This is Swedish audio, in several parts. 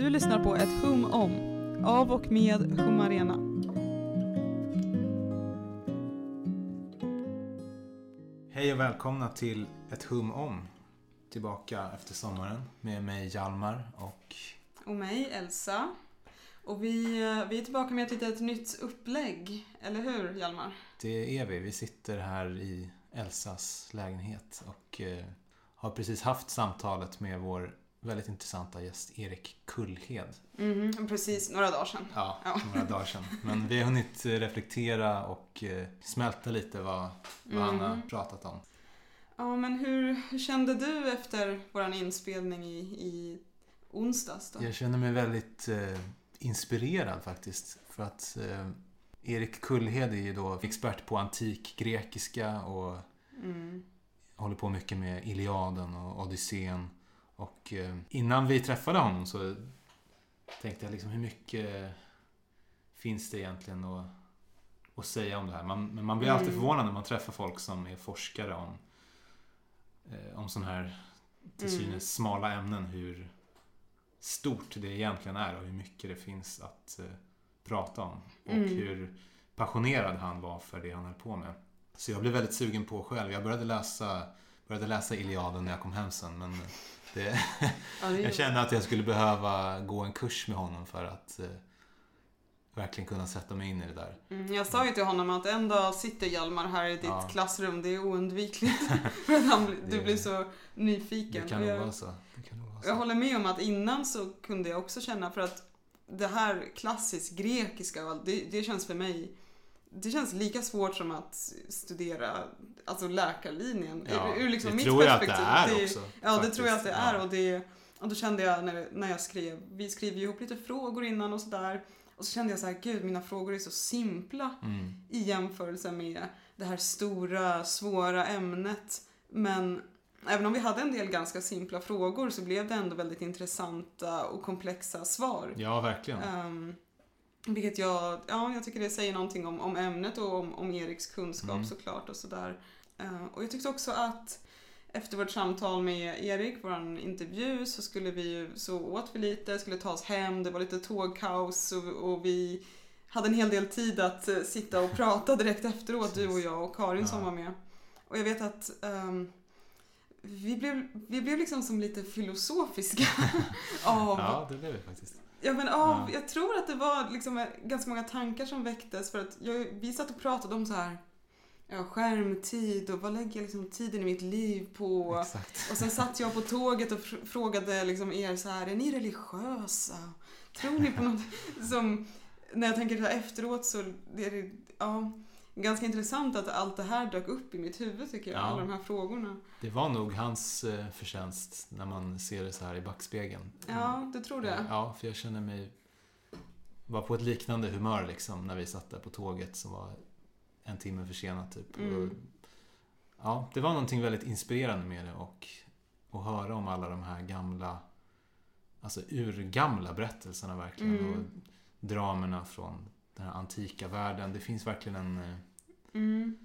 Du lyssnar på ett hum om, av och med Hum Arena. Hej och välkomna till ett hum om. Tillbaka efter sommaren med mig Hjalmar och Och mig, Elsa. Och vi, eh, vi är tillbaka med ett litet nytt upplägg, eller hur Hjalmar? det är vi. Vi sitter här i Elsas lägenhet och eh, har precis haft samtalet med vår väldigt intressanta gäst Erik Kullhed. Mhm, precis, några dagar sedan. Ja, Ja. några dagar sedan. Men vi har hunnit reflektera och eh, smälta lite vad, vad han har Mhm. pratat om. Ja, men hur, hur kände du efter vår inspelning i, i onsdags då? Jag känner mig väldigt eh, inspirerad faktiskt. För att eh, Erik Kullhed är ju då expert på antik grekiska och Mm. håller på mycket med Iliaden och Odysseen. Och eh, innan vi träffade honom så tänkte jag liksom hur mycket finns det egentligen att, att säga om det här. Man, men man blir alltid Mm. förvånad när man träffar folk som är forskare om, eh, om sådana här till Mm. synes smala ämnen. Hur stort det egentligen är och hur mycket det finns att eh, prata om. Och Mm. hur passionerad han var för det han höll på med. Så jag blev väldigt sugen på själv. Jag började läsa, började läsa Iliaden när jag kom hem sen. Men det, Ja, det jag kände att jag skulle behöva gå en kurs med honom för att eh, verkligen kunna sätta mig in i det där. Mm, jag sa ju till honom att en dag sitter Hjalmar här i ditt Ja. klassrum, det är oundvikligt. för att han, du Det- blir så nyfiken. Det kan nog vara så. Vara jag så. håller med om att innan så kunde jag också känna för att det här klassiskt grekiska, det, det känns för mig det känns lika svårt som att studera alltså läkarlinjen. Ja, ur, ur liksom det mitt tror jag att det perspektiv. är också. Ja, det faktiskt. tror jag att det är. Ja. Och, det, och då kände jag när, när jag skrev, vi skrev ju ihop lite frågor innan och sådär. Och så kände jag så här, gud mina frågor är så simpla Mm. i jämförelse med det här stora, svåra ämnet. Men även om vi hade en del ganska simpla frågor så blev det ändå väldigt intressanta och komplexa svar. ja, verkligen. Um, vilket jag, ja, jag tycker det säger någonting om, om ämnet och om, om Eriks kunskap Mm. såklart och sådär. Uh, och jag tyckte också att efter vårt samtal med Erik, vår intervju, så skulle vi ju, så åt vi lite, skulle ta oss hem, det var lite tågkaos och, och vi hade en hel del tid att eh, sitta och prata direkt efteråt, du och jag och Karin som Ja. var med. Och jag vet att ehm, vi, blev, vi blev liksom som lite filosofiska av Ja, det blev det faktiskt. Ja men av, Ja. jag tror att det var liksom ganska många tankar som väcktes för att jag, vi satt och pratade om så här ja, skärmtid och vad lägger jag liksom tiden i mitt liv på? Exakt. Och sen satt jag på tåget och fr- frågade liksom er så här, är ni religiösa? Tror ni på något som, när jag tänker så här efteråt så är det, ja, ganska intressant att allt det här dök upp i mitt huvud tycker jag, Ja. alla de här frågorna. Det var nog hans eh, förtjänst när man ser det så här i backspegeln. Ja, du tror det? Ja, för jag känner mig... Var på ett liknande humör liksom när vi satt där på tåget som var en timme försenat typ. Mm. Och, ja, det var någonting väldigt inspirerande med det och att höra om alla de här gamla, alltså urgamla berättelserna verkligen. Mm. Och dramerna från den här antika världen. Det finns verkligen en eh, Mm.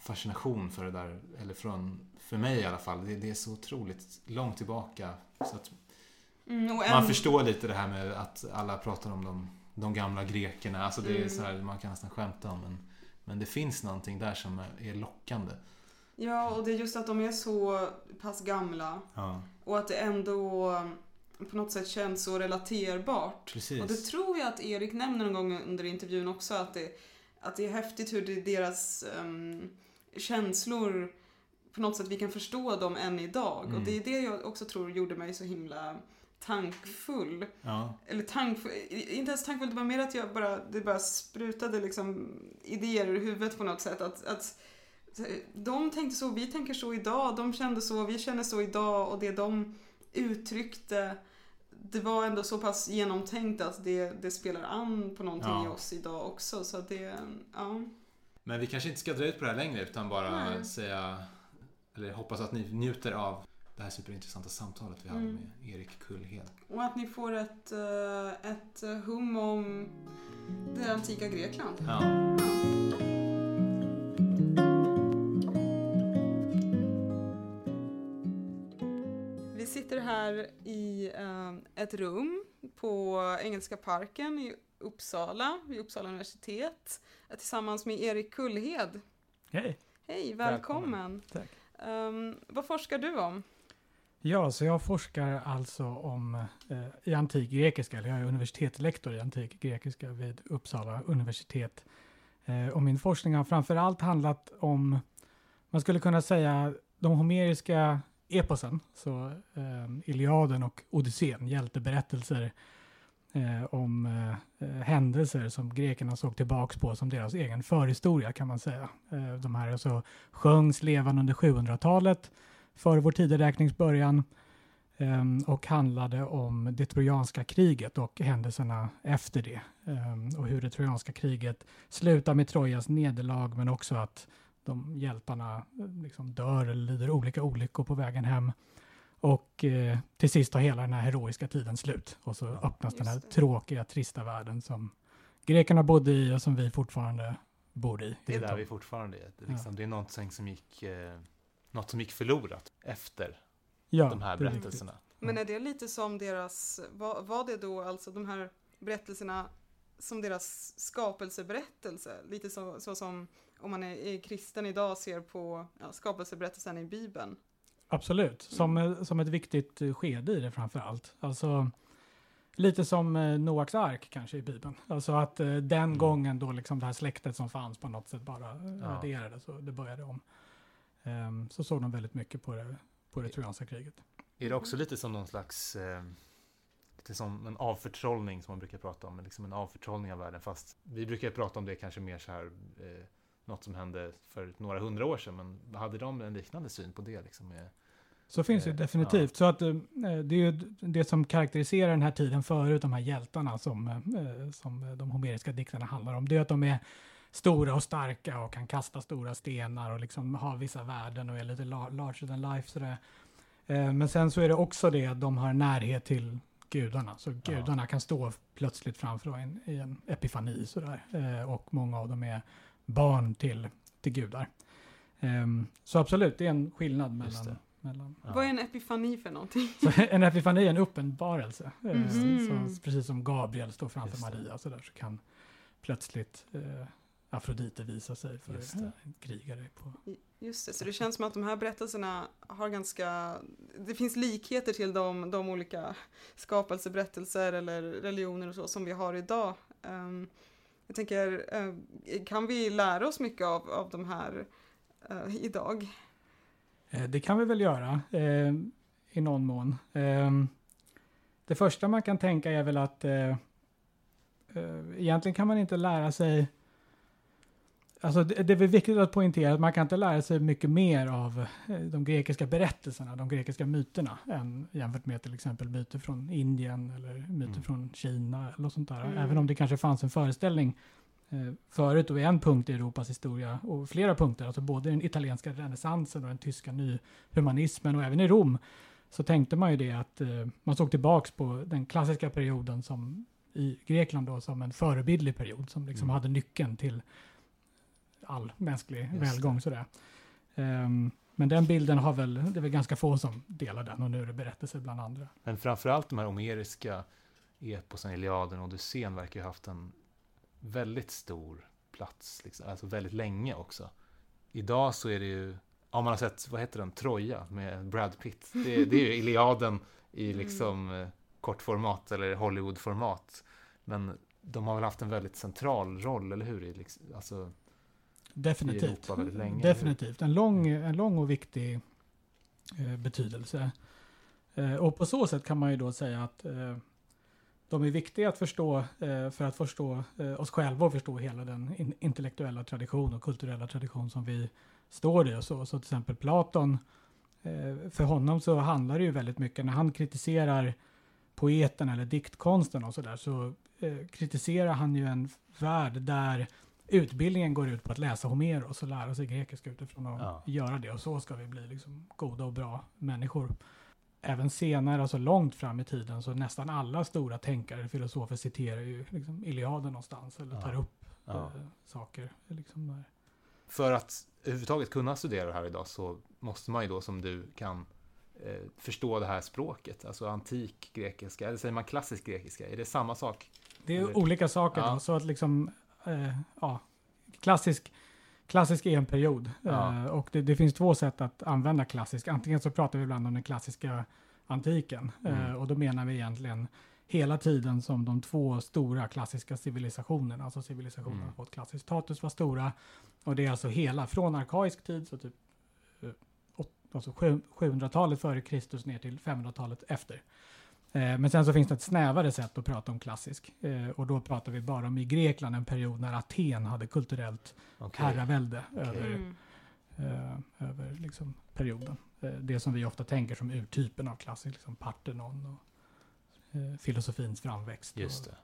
fascination för det där, eller från, för mig i alla fall. Det, det är så otroligt långt tillbaka. Så att Mm, man en- förstår lite det här med att alla pratar om de, de gamla grekerna. Alltså det är Mm. så här, man kan nästan skämta om men, men det finns någonting där som är, är lockande. Ja, och det är just att de är så pass gamla Ja, och att det ändå på något sätt känns så relaterbart. precis. Och det tror jag att Erik nämner någon gång under intervjun också, att det, att det är häftigt hur det, deras um, känslor på något sätt vi kan förstå dem än idag. Mm. Och det är det jag också tror gjorde mig så himla tankfull. Ja, Eller tankfull, inte ens tankfull, det var mer att jag bara, det bara sprutade liksom idéer ur huvudet på något sätt. Att, att de tänkte så, vi tänker så idag, de kände så, vi känner så idag och det de uttryckte det var ändå så pass genomtänkt att det, det spelar an på någonting Ja. i oss idag också. Så det, ja. men vi kanske inte ska dra ut på det här längre utan bara Nej. säga, eller hoppas att ni njuter av det här superintressanta samtalet vi hade Mm. med Erik Kullhed. Och att ni får ett, eh, ett hum om det antika Grekland. Ja. Sitter här i eh, ett rum på Engelska parken i Uppsala, vid Uppsala universitet, tillsammans med Erik Kullhed. Hej! Hej, välkommen! Tack. Um, vad forskar du om? Ja, så jag forskar alltså om eh, i antik grekiska, eller jag är universitetslektor i antik grekiska vid Uppsala universitet. Eh, och min forskning har framför allt handlat om, man skulle kunna säga, de homeriska eposen, så eh, Iliaden och Odysseen, hjälteberättelser eh, om eh, händelser som grekerna såg tillbaks på som deras egen förhistoria kan man säga. Eh, de här alltså sjöngs levande under 700-talet före vår tideräknings början eh, och handlade om det trojanska kriget och händelserna efter det eh, och hur det trojanska kriget slutar med Trojas nederlag men också att de hjälparna liksom dör eller lider olika olyckor på vägen hem. Och eh, till sist tar hela den här heroiska tiden slut och så Ja, öppnas den här det. tråkiga, trista världen som grekerna bodde i och som vi fortfarande bor i. Det är där vi fortfarande är. Det är, liksom, det är någonting som gick, eh, något som gick förlorat efter ja, de här riktigt. berättelserna. Men är det lite som deras, var, var det då alltså de här berättelserna som deras skapelseberättelse? Lite så, så som om man är, är kristen idag ser på ja, skapelseberättelsen i Bibeln. Absolut, som, eh, som ett viktigt eh, skede i det framför allt. Alltså, lite som eh, Noaks ark kanske i Bibeln. Alltså att eh, den Mm. gången då liksom det här släktet som fanns på något sätt bara Ja. raderades och det började om. Ehm, så såg de väldigt mycket på det, på det trojanska kriget. Är det också lite som någon slags eh, lite som en avförtrollning som man brukar prata om, liksom en avförtrollning av världen. Fast vi brukar prata om det kanske mer så här, eh, något som hände för några hundra år sedan. Men hade de en liknande syn på det? Liksom, med, Så finns det Eh, definitivt. Så att eh, det är ju det som karaktäriserar den här tiden förut, de här hjältarna som, eh, som de homeriska dikterna handlar om. Det är att de är stora och starka och kan kasta stora stenar och liksom har vissa värden och är lite la- larger than life. Sådär. Eh, men sen så är det också det att de har närhet till gudarna. Så gudarna kan stå plötsligt framför en i en epifani sådär. Och många av dem är barn till, till gudar. Ehm, så absolut, det är en skillnad mellan, mellan ja. Vad är en epifani för någonting? så en epifani är en uppenbarelse. Eh, Mhm. Så, precis som Gabriel står framför. Maria så, där, så kan plötsligt eh, Afrodite visa sig för Just det. en krigare. På. Just det, så det känns som att de här berättelserna har ganska, det finns likheter till de, de olika skapelseberättelser eller religioner och så som vi har idag. Ehm, jag tänker, eh, kan vi lära oss mycket av, av de här eh, idag? Eh, det kan vi väl göra eh, i någon mån. Eh, det första man kan tänka är väl att eh, eh egentligen kan man inte lära sig Alltså det, det är väl viktigt att poängtera att man kan inte lära sig mycket mer av eh, de grekiska berättelserna, de grekiska myterna, än jämfört med till exempel myter från Indien eller myter Mm. från Kina eller sånt där. Mm. Även om det kanske fanns en föreställning eh, förut och i en punkt i Europas historia och flera punkter, alltså både den italienska renässansen och den tyska nyhumanismen och även i Rom, så tänkte man ju det att eh, man såg tillbaks på den klassiska perioden som i Grekland då som en förebildlig period som liksom Mm. hade nyckeln till all mänsklig Just välgång. Sådär. Ehm, men den bilden har väl, det är väl ganska få som delar den och nu är det berättelser bland andra. Men framförallt de här homeriska eposen, Iliaden och Odysseen verkar ju ha haft en väldigt stor plats, liksom, alltså väldigt länge också. Idag så är det ju, om man har sett, vad heter den, Troja med Brad Pitt. Det, det är ju Iliaden i Mm. liksom eh, kortformat eller Hollywoodformat. Men de har väl haft en väldigt central roll, eller hur? I liksom, alltså, Definitivt. Länge? Definitivt. En lång, en lång och viktig eh, betydelse. Eh, och på så sätt kan man ju då säga att eh, de är viktiga att förstå eh, för att förstå eh, oss själva och förstå hela den in, intellektuella tradition och kulturella tradition som vi står i. Och så, så till exempel Platon, eh, för honom så handlar det ju väldigt mycket, när han kritiserar poeten eller diktkonsten och sådär, så eh, kritiserar han ju en värld där utbildningen går ut på att läsa Homeros och lära sig grekiska utifrån att Ja. göra det. Och så ska vi bli liksom goda och bra människor. Även senare, alltså långt fram i tiden, så nästan alla stora tänkare, filosofer citerar ju liksom Iliaden någonstans eller Ja. tar upp ja. eh, saker. Liksom där. För att överhuvudtaget kunna studera det här idag så måste man ju då som du kan eh, förstå det här språket? Alltså antik grekiska, eller säger man klassisk grekiska? Är det samma sak? Det är olika saker Ja. då, så att liksom, eh, ja, klassisk, klassisk är en period. Ja. Eh, och det, det finns två sätt att använda klassisk. Antingen så pratar vi ibland om den klassiska antiken. Eh, Mm. och då menar vi egentligen hela tiden som de två stora klassiska civilisationerna, alltså civilisationerna Mm. fått klassisk status, var stora. Och det är alltså hela, från arkaisk tid, så typ eh, alltså sju- 700-talet före Kristus ner till 500-talet efter. Eh, Men sen så finns det ett snävare sätt att prata om klassisk. Eh, Och då pratar vi bara om i Grekland en period när Aten hade kulturellt Okej. herravälde över, Mm. eh, över liksom perioden. Det som vi ofta tänker som urtypen av klassisk, liksom Parthenon och eh, filosofins framväxt Just och det.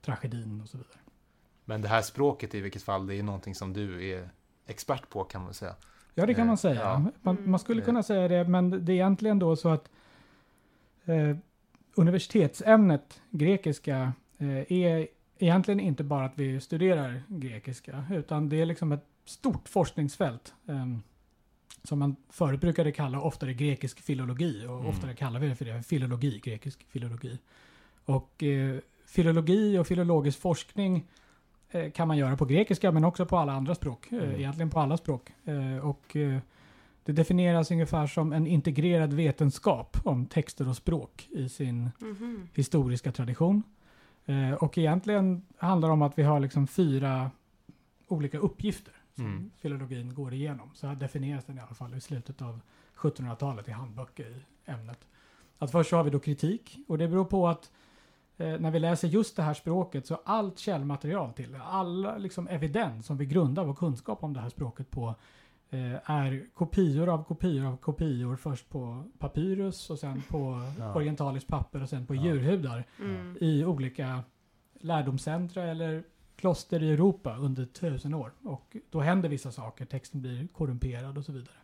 tragedin och så vidare. Men det här språket i vilket fall, det är någonting som du är expert på kan man säga. Ja, det kan man säga. ja. Man, Mm. man skulle Eh. kunna säga det, men det är egentligen då så att eh, universitetsämnet grekiska eh, är egentligen inte bara att vi studerar grekiska, utan det är liksom ett stort forskningsfält. Eh, som man förut brukade kalla oftare grekisk filologi och Mm. oftare kallar vi det för det, filologi, grekisk filologi. Och eh, filologi och filologisk forskning eh, kan man göra på grekiska men också på alla andra språk. Eh, Mm. egentligen på alla språk. Eh, och det definieras ungefär som en integrerad vetenskap om texter och språk i sin Mhm. historiska tradition. Eh, och egentligen handlar det om att vi har liksom fyra olika uppgifter som Mm. filologin går igenom. Så här definieras den i alla fall i slutet av 1700-talet i handböcker i ämnet. Att först så har vi då kritik och det beror på att eh, när vi läser just det här språket så allt källmaterial till all liksom evidens som vi grundar vår kunskap om det här språket på är kopior av kopior av kopior först på papyrus och sen på Ja. orientaliskt papper och sen på Ja. djurhudar Mm. i olika lärdomscentra eller kloster i Europa under tusen år. Och då händer vissa saker, texten blir korrumperad och så vidare.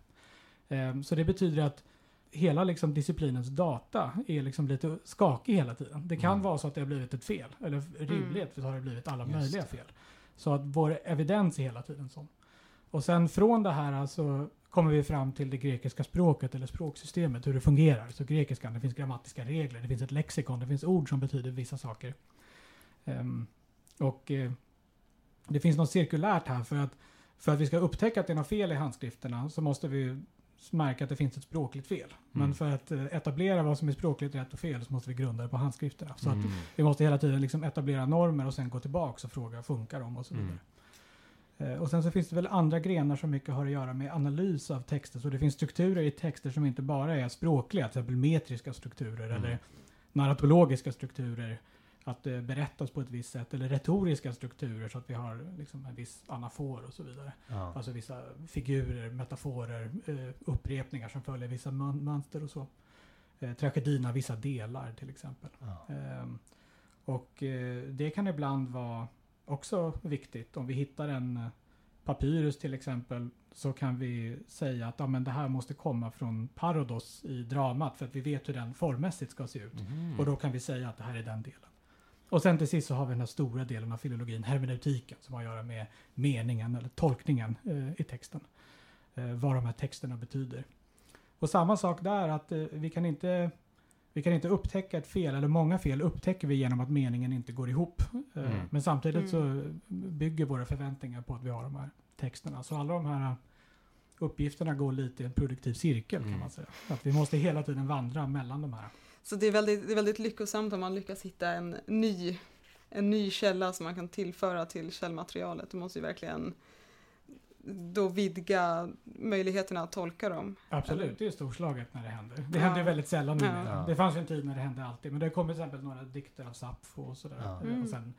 Ehm, Så det betyder att hela liksom disciplinens data är liksom lite skakig hela tiden. Det kan Mm. vara så att det har blivit ett fel, eller rimligt så har det blivit alla Just möjliga fel. Så att vår evidens är hela tiden sån. Och sen från det här alltså kommer vi fram till det grekiska språket eller språksystemet, hur det fungerar. Så grekiskan, det finns grammatiska regler, det finns ett lexikon, det finns ord som betyder vissa saker. Ehm, och eh, det finns något cirkulärt här för att för att vi ska upptäcka att det är något fel i handskrifterna så måste vi märka att det finns ett språkligt fel. Men Mm. för att eh, etablera vad som är språkligt rätt och fel så måste vi grunda det på handskrifterna. Så att Mm. vi måste hela tiden liksom etablera normer och sen gå tillbaka och fråga, funkar de och så vidare. Eh, Och sen så finns det väl andra grenar som mycket har att göra med analys av texter. Så det finns strukturer i texter som inte bara är språkliga, till exempel metriska strukturer Mm. eller narratologiska strukturer. Att det berättas på ett visst sätt. Eller retoriska strukturer så att vi har liksom en viss anafor och så vidare. Ja. Alltså vissa figurer, metaforer, eh, upprepningar som följer vissa mön- mönster och så. Eh, tragedin har vissa delar till exempel. Ja. Ehm, och eh, det kan ibland vara också viktigt. Om vi hittar en eh, papyrus till exempel så kan vi säga att ja, men det här måste komma från Parodos i dramat för att vi vet hur den formmässigt ska se ut. Mhm. Och då kan vi säga att det här är den delen. Och sen till sist så har vi den här stora delen av filologin, hermeneutiken, som har att göra med meningen eller tolkningen eh, i texten. Eh, vad de här texterna betyder. Och samma sak där, att eh, vi kan inte vi kan inte upptäcka ett fel, eller många fel upptäcker vi genom att meningen inte går ihop. Eh, Mm. Men samtidigt Mm. så bygger våra förväntningar på att vi har de här texterna. Så alla de här uppgifterna går lite i en produktiv cirkel kan Mm. man säga. Att vi måste hela tiden vandra mellan de här. Så det är, väldigt, det är väldigt lyckosamt om man lyckas hitta en ny, en ny källa som man kan tillföra till källmaterialet. Det måste ju verkligen då vidga möjligheterna att tolka dem. Absolut, det är storslaget när det händer. Det Ja. händer väldigt sällan Ja. numera. Ja. Det fanns ju en tid när det hände alltid. Men det kommer till exempel några dikter av Sappho och sådär. Ja. Mm. Och sen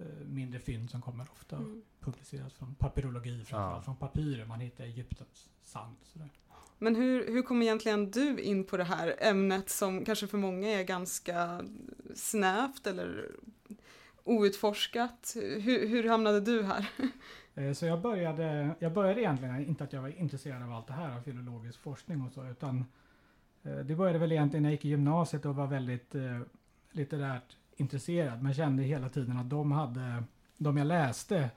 eh, mindre fynd som kommer ofta Mm. publiceras från papyrologi, framförallt Ja. från papyrer. Man hittar Egyptens sand. Sådär. Men hur, hur kom egentligen du in på det här ämnet som kanske för många är ganska snävt eller outforskat? Hur, hur hamnade du här? Eh, Så jag började, jag började egentligen, inte att jag var intresserad av allt det här, av filologisk forskning och så, utan eh, det började väl egentligen när jag gick i gymnasiet och var väldigt eh, litterärt intresserad, men kände hela tiden att de hade, de jag läste,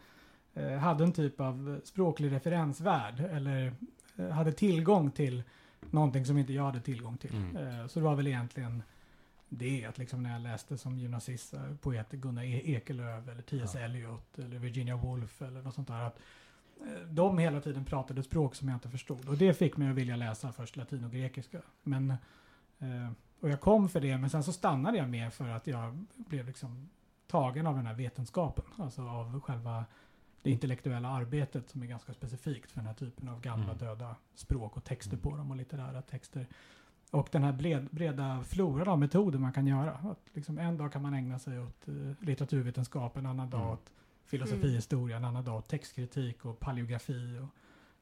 eh, hade en typ av språklig referensvärld, eller eh, hade tillgång till någonting som inte jag hade tillgång till. Mm. Så det var väl egentligen det, att liksom när jag läste som gymnasist, eh, poeter Gunnar e Ekelöf eller T.S. Ja. Eliot eller Virginia Woolf eller något sånt där. Att eh, de hela tiden pratade språk som jag inte förstod. Och det fick mig att vilja läsa först latin och grekiska. Men, eh, och jag kom för det, men sen så stannade jag med för att jag blev liksom tagen av den här vetenskapen. Alltså av själva det intellektuella arbetet som är ganska specifikt för den här typen av gamla Mm. döda språk och texter på dem och litterära texter. Och den här bled, breda floran av metoder man kan göra. Att liksom en dag kan man ägna sig åt eh, litteraturvetenskap, en annan dag Mm. åt filosofihistoria, en annan dag åt textkritik och paleografi och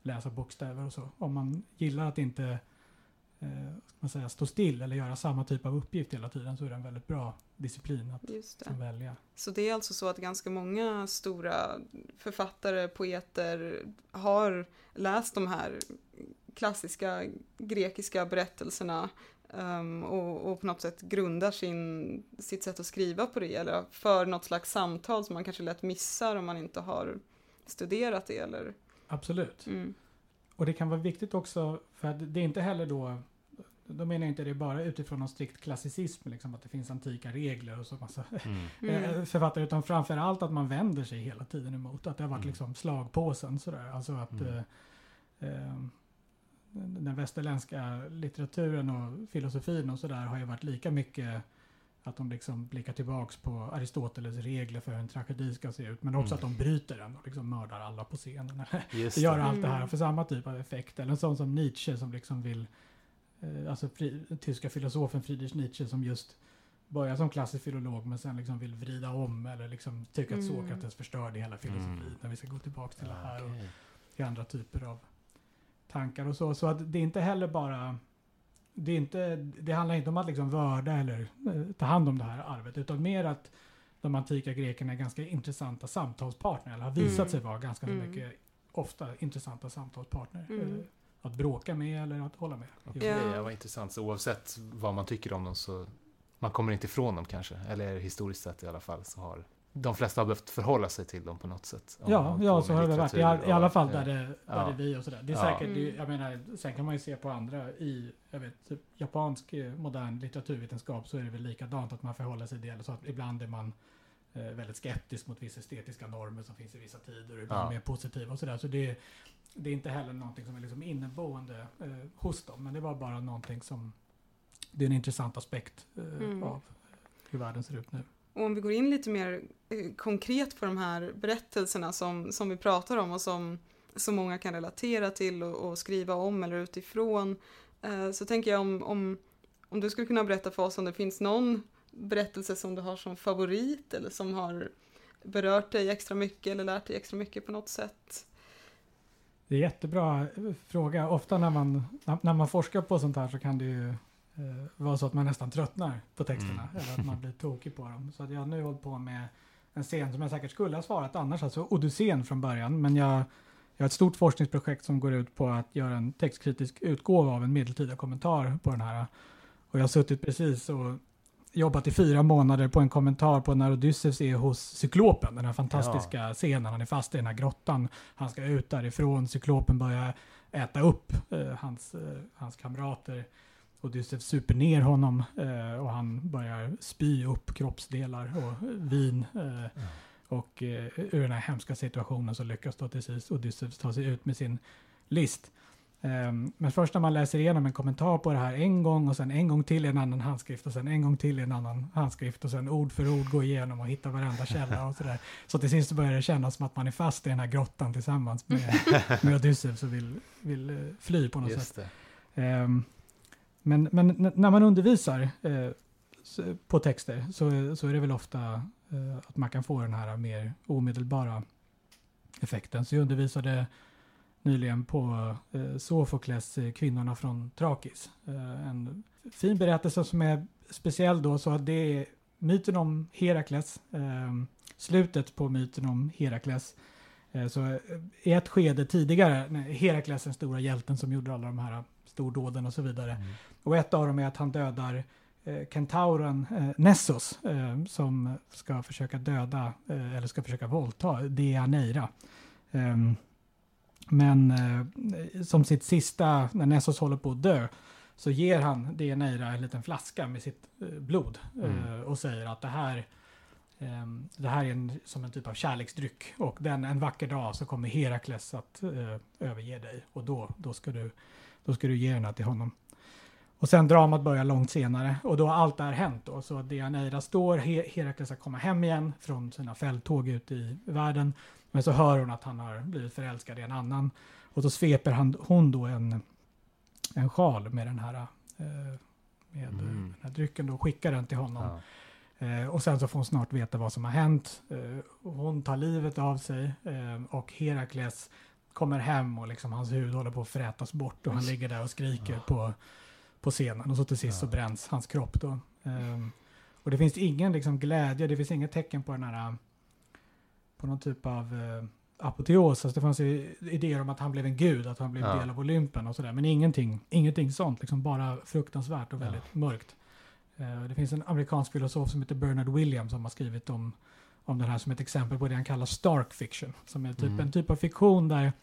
läsa bokstäver och så. Om man gillar att inte eh, man säga, stå still eller göra samma typ av uppgift hela tiden så är det en väldigt bra disciplin att Just det. som välja. Så det är alltså så att ganska många stora författare, poeter har läst de här klassiska grekiska berättelserna ehm, och, och på något sätt grundar sin, sitt sätt att skriva på det eller för något slags samtal som man kanske lätt missar om man inte har studerat det eller Absolut. mm. Och det kan vara viktigt också, för att det är inte heller då, då menar jag inte det bara utifrån någon strikt klassicism, liksom att det finns antika regler och så massa Mm. Mm. eh, författare, utan framför allt att man vänder sig hela tiden emot, att det har varit Mm. liksom slagpåsen sådär, alltså att Mm. eh, eh, den västerländska litteraturen och filosofin och sådär har ju varit lika mycket att de liksom blickar tillbaks på Aristoteles regler för hur en tragedi ska se ut, men också Mm. att de bryter den och liksom mördar alla på scenen. Just Gör det. allt det här Mm. för samma typ av effekt. Eller en sån som Nietzsche som liksom vill, eh, alltså fri, tyska filosofen Friedrich Nietzsche som just börjar som klassisk filolog men sen liksom vill vrida om eller liksom tycker att Mm. Sokrates förstörde hela filosofin. Mm. När vi ska gå tillbaka till det Ja, här och okej. till andra typer av tankar och så. Så att det är inte heller bara det, är inte, det handlar inte om att liksom vörda eller eh, ta hand om det här arvet utan mer att de antika grekerna är ganska intressanta samtalspartner eller har visat Mm. sig vara ganska Mm. mycket ofta intressanta samtalspartner. Mm. eh, Att bråka med eller att hålla med. Ja. ja. vad intressant. Så oavsett vad man tycker om dem så man kommer inte ifrån dem kanske. Eller historiskt sett i alla fall så har de flesta har behövt förhålla sig till dem på något sätt. Ja, ja så har det varit. I, all, I alla fall ja. där det, där Ja. det är vi och sådär. Det är Ja. säkert, det, Mm. jag menar, sen kan man ju se på andra i, jag vet, typ japansk eh, modern litteraturvetenskap så är det väl likadant att man förhåller sig till det. Så att ibland är man eh, väldigt skeptisk mot vissa estetiska normer som finns i vissa tider och ibland Ja. mer positiva och sådär. Så det, det är inte heller någonting som är liksom inneboende eh, hos dem. Men det var bara någonting som, det är en intressant aspekt eh, Mm. av hur världen ser ut nu. Och om vi går in lite mer eh, konkret på de här berättelserna som, som vi pratar om och som så många kan relatera till och, och skriva om eller utifrån. Eh, så tänker jag om, om, om du skulle kunna berätta för oss om det finns någon berättelse som du har som favorit eller som har berört dig extra mycket eller lärt dig extra mycket på något sätt. Det är jättebra eh, fråga. Ofta när man, när man forskar på sånt här så kan det ju eh, vara så att man nästan tröttnar på texterna. Mm. Eller att man blir tokig på dem. Så att jag har nu hållit på med en scen som jag säkert skulle ha svarat annars, alltså Odysseen från början. Men jag, jag har ett stort forskningsprojekt som går ut på att göra en textkritisk utgåva av en medeltida kommentar på den här. Och jag har suttit precis och jobbat i fyra månader på en kommentar på när Odysseus är hos Cyklopen, den här fantastiska scenen. Han är fast i den här grottan. Han ska ut därifrån. Cyklopen börjar äta upp eh, hans, eh, hans kamrater. Odysseus super ner honom eh, och han börjar spy upp kroppsdelar och vin. Eh, och eh, ur den här hemska situationen så lyckas då till sist Odysseus ta sig ut med sin list. Ehm, men först när man läser igenom en kommentar på det här en gång och sen en gång till i en annan handskrift och sen en gång till i en annan handskrift och sen ord för ord gå igenom och hitta varenda källa och sådär. Så till sist börjar det kännas som att man är fast i den här grottan tillsammans med, med Odysseus och vill, vill eh, fly på något sätt. Just det. Men, men när man undervisar eh, på texter så, så är det väl ofta eh, att man kan få den här mer omedelbara effekten. Så jag undervisade nyligen på eh, Sofokles eh, Kvinnorna från Trakis. Eh, en fin berättelse som är speciell då så att det är myten om Herakles, eh, slutet på myten om Herakles. Eh, så eh, i ett skede tidigare, Herakles den stora hjälten som gjorde alla de här stordåden och så vidare. Mm. Och ett av dem är att han dödar eh, kentauren eh, Nessos eh, som ska försöka döda, eh, eller ska försöka våldta Deianeira. Ehm, Men eh, som sitt sista, när Nessos håller på att dö, så ger han Deianeira en liten flaska med sitt eh, blod Mm. eh, och säger att det här, ehm, det här är en, som en typ av kärleksdryck och den, en vacker dag så kommer Herakles att eh, överge dig och då, då, ska du, då ska du ge den här till honom. Och sen dramat börjar långt senare och då har allt det här hänt då. Så Deianeira står, He- Herakles har kommit hem igen från sina fälttåg ute i världen. Men så hör hon att han har blivit förälskad i en annan. Och då sveper han, hon då en, en sjal med den här, eh, med Mm. den här drycken då, och skickar den till honom. Ja. Eh, och sen så får hon snart veta vad som har hänt. Eh, hon tar livet av sig och Herakles kommer hem och liksom hans hud håller på att frätas bort och han ligger där och skriker på, på scenen. Och så till sist så Ja. bränns hans kropp då. Eh, och det finns ingen liksom glädje, det finns inget tecken på den här på någon typ av eh, apoteos. Alltså det fanns ju idéer om att han blev en gud, att han blev Ja. del av Olympen och sådär. Men ingenting, ingenting sånt, liksom bara fruktansvärt och Ja. väldigt mörkt. Eh, det finns en amerikansk filosof som heter Bernard Williams som har skrivit om, om den här som ett exempel på det han kallar stark fiction. Som är typ Mm. en typ av fiktion där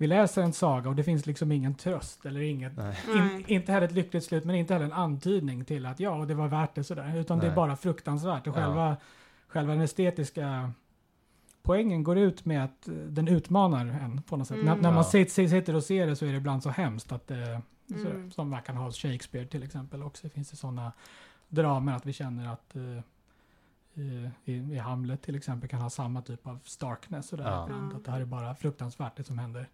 vi läser en saga och det finns liksom ingen tröst eller inget, Nej. in, Nej. inte heller ett lyckligt slut men inte heller en antydning till att ja, det var värt det sådär. Utan det är Nej. bara fruktansvärt och Ja. själva, själva den estetiska poängen går ut med att eh, den utmanar en på något sätt. Mm. När, när man Ja. sitter, sitter och ser det så är det ibland så hemskt att det, sådär, Mm. som man kan ha hos Shakespeare till exempel också. Det finns det sådana dramer att vi känner att eh, i, i, i Hamlet till exempel kan ha samma typ av starkness och där Ja. Att det här är bara fruktansvärt det som händer.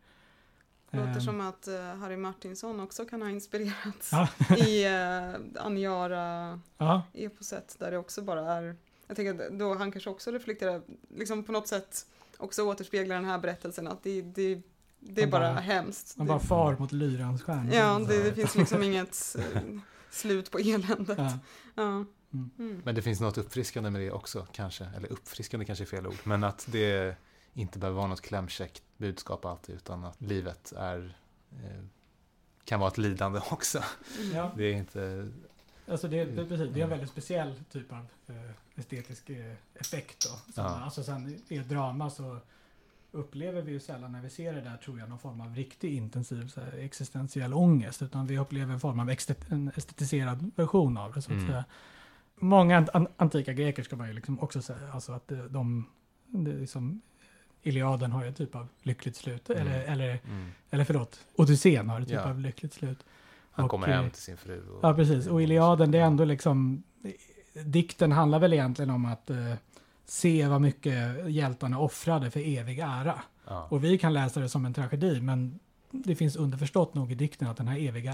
Det låter Ehm, som att eh, Harry Martinsson också kan ha inspirerats Ja. i uh, Aniara-eposet Ja, där det också bara är, jag tänker att då han kanske också reflekterar, liksom på något sätt också återspeglar den här berättelsen att det, det, det är Han bara bara- hemskt. Det- bara far mot lyrans stjärna. Ja, det, det finns liksom inget eh, slut på eländet. Ja. Ja. Mm. Mm. Men det finns något uppfriskande med det också, kanske. Eller uppfriskande kanske är fel ord. Men att det inte behöver vara något klämkäckt budskap alltid, utan att livet är eh, kan vara ett lidande också. Mm. Ja. Det är inte... Alltså det, det, precis, det är en väldigt speciell typ av eh, estetisk eh, effekt. Då. Som, Ja. Alltså sen i ett drama så upplever vi ju sällan när vi ser det där tror jag någon form av riktig intensiv så här, existentiell ångest. Utan vi upplever en form av en estetiserad version av det. Så att Mm. säga. Många an, antika greker ska man ju liksom också säga. Alltså att de, det liksom, Iliaden har ju ett typ av lyckligt slut. Mm. Eller, eller, Mm. eller förlåt, Odysseen har ett typ Ja. av lyckligt slut. Han Och, kommer eh, hem till sin fru. Och, Ja, precis. Och Iliaden, det är ändå liksom... Dikten handlar väl egentligen om att eh, se vad mycket hjältarna offrade för evig ära. Ja. Och vi kan läsa det som en tragedi, men det finns underförstått nog i dikten att den här eviga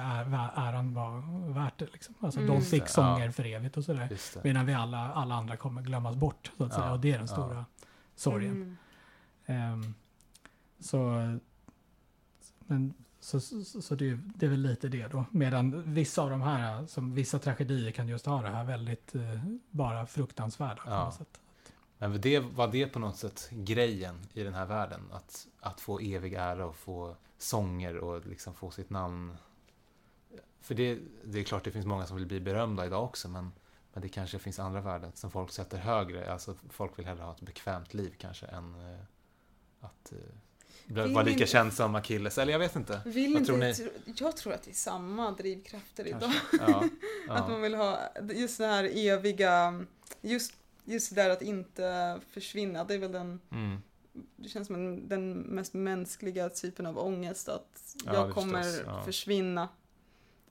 äran var värt det. Liksom. Alltså Mm. de fick Ja. sånger för evigt och sådär. Medan vi alla, alla andra kommer glömmas bort, så att Ja, säga. Och det är den ja. stora sorgen. Mm. Ehm, så men, så, så, så det, är- det är väl lite det då. Medan vissa av de här, som vissa tragedier kan just ha det här väldigt eh, bara fruktansvärda. Ja. Men det, var det på något sätt grejen i den här världen? Att, att få evig ära och få sånger och liksom få sitt namn. För det, det är klart det finns många som vill bli berömda idag också, men, men det kanske finns andra värden som folk sätter högre. Alltså folk vill hellre ha ett bekvämt liv kanske än eh, att eh, bli- Vill vara lika känd som Achilles. Eller jag vet inte. Vill Vad tror ni? tro- jag tror att det är samma drivkrafter idag. Kanske. Ja, Att man ja, vill ha just det här eviga, just, just det där att inte försvinna. Det är väl den, mm, det känns som en, den mest mänskliga typen av ångest. Att Ja, jag det kommer förstås, ja. försvinna.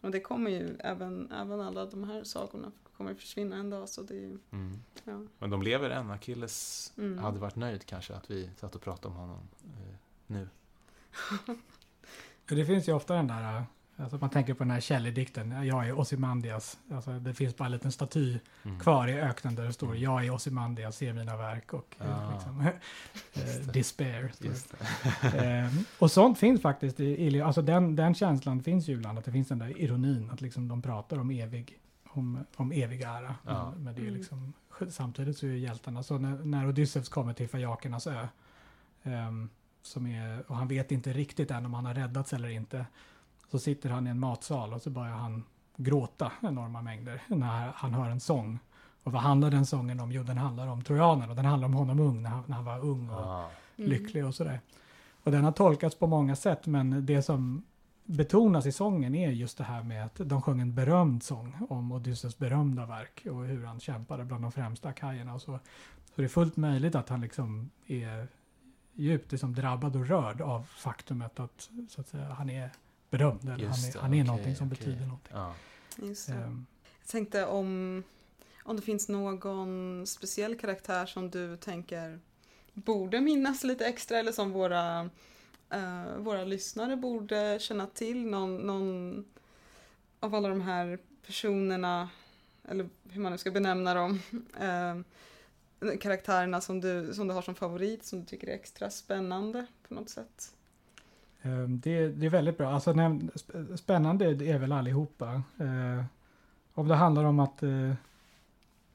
Och det kommer ju, även, även alla de här sagorna kommer försvinna en dag. Så det mm. ja. Men de lever än. Achilles Mm. hade varit nöjd kanske att vi satt och pratade om honom eh, nu. Det finns ju ofta den där, eh, alltså man tänker på den här Shelley-dikten, jag är Ozymandias. Alltså det finns bara en liten staty Mm. kvar i öknen där det står Mm. jag är Ozymandias, se mina verk och Ah. liksom, eh, despair. står det. Just det. Eh, och sånt finns faktiskt i alltså den, den känslan finns ju ibland, att det finns den där ironin, att liksom de pratar om evig, om, om evig ära. Ja. Men, men det är Mm. liksom, samtidigt så är ju hjältarna, så när, när Odysseus kommer till Fajakernas ö, ehm, som är, och han vet inte riktigt än om han har räddats eller inte, så sitter han i en matsal och så börjar han gråta enorma mängder när han hör en sång. Och vad handlar den sången om? Jo, den handlar om trojanen och den handlar om honom ung, när han, när han var ung och Ah, Mm. lycklig och sådär. Och den har tolkats på många sätt, men det som betonas i sången är just det här med att de sjöng en berömd sång om Odysseus berömda verk och hur han kämpade bland de främsta akajerna och så. Så det är fullt möjligt att han liksom är djupt liksom drabbad och rörd av faktumet att, så att säga, han är berömd. Eller han är, det, han är okej, någonting som okej. betyder någonting. Ja. Just det. Ehm, Jag tänkte om, om det finns någon speciell karaktär som du tänker borde minnas lite extra eller som våra, eh, våra lyssnare borde känna till. Någon, någon av alla de här personerna, eller hur man nu ska benämna dem, eh, karaktärerna som du, som du har som favorit, som du tycker är extra spännande på något sätt. Eh, det, det är väldigt bra. Alltså, när- spännande är väl allihopa. Eh, om det handlar om att eh,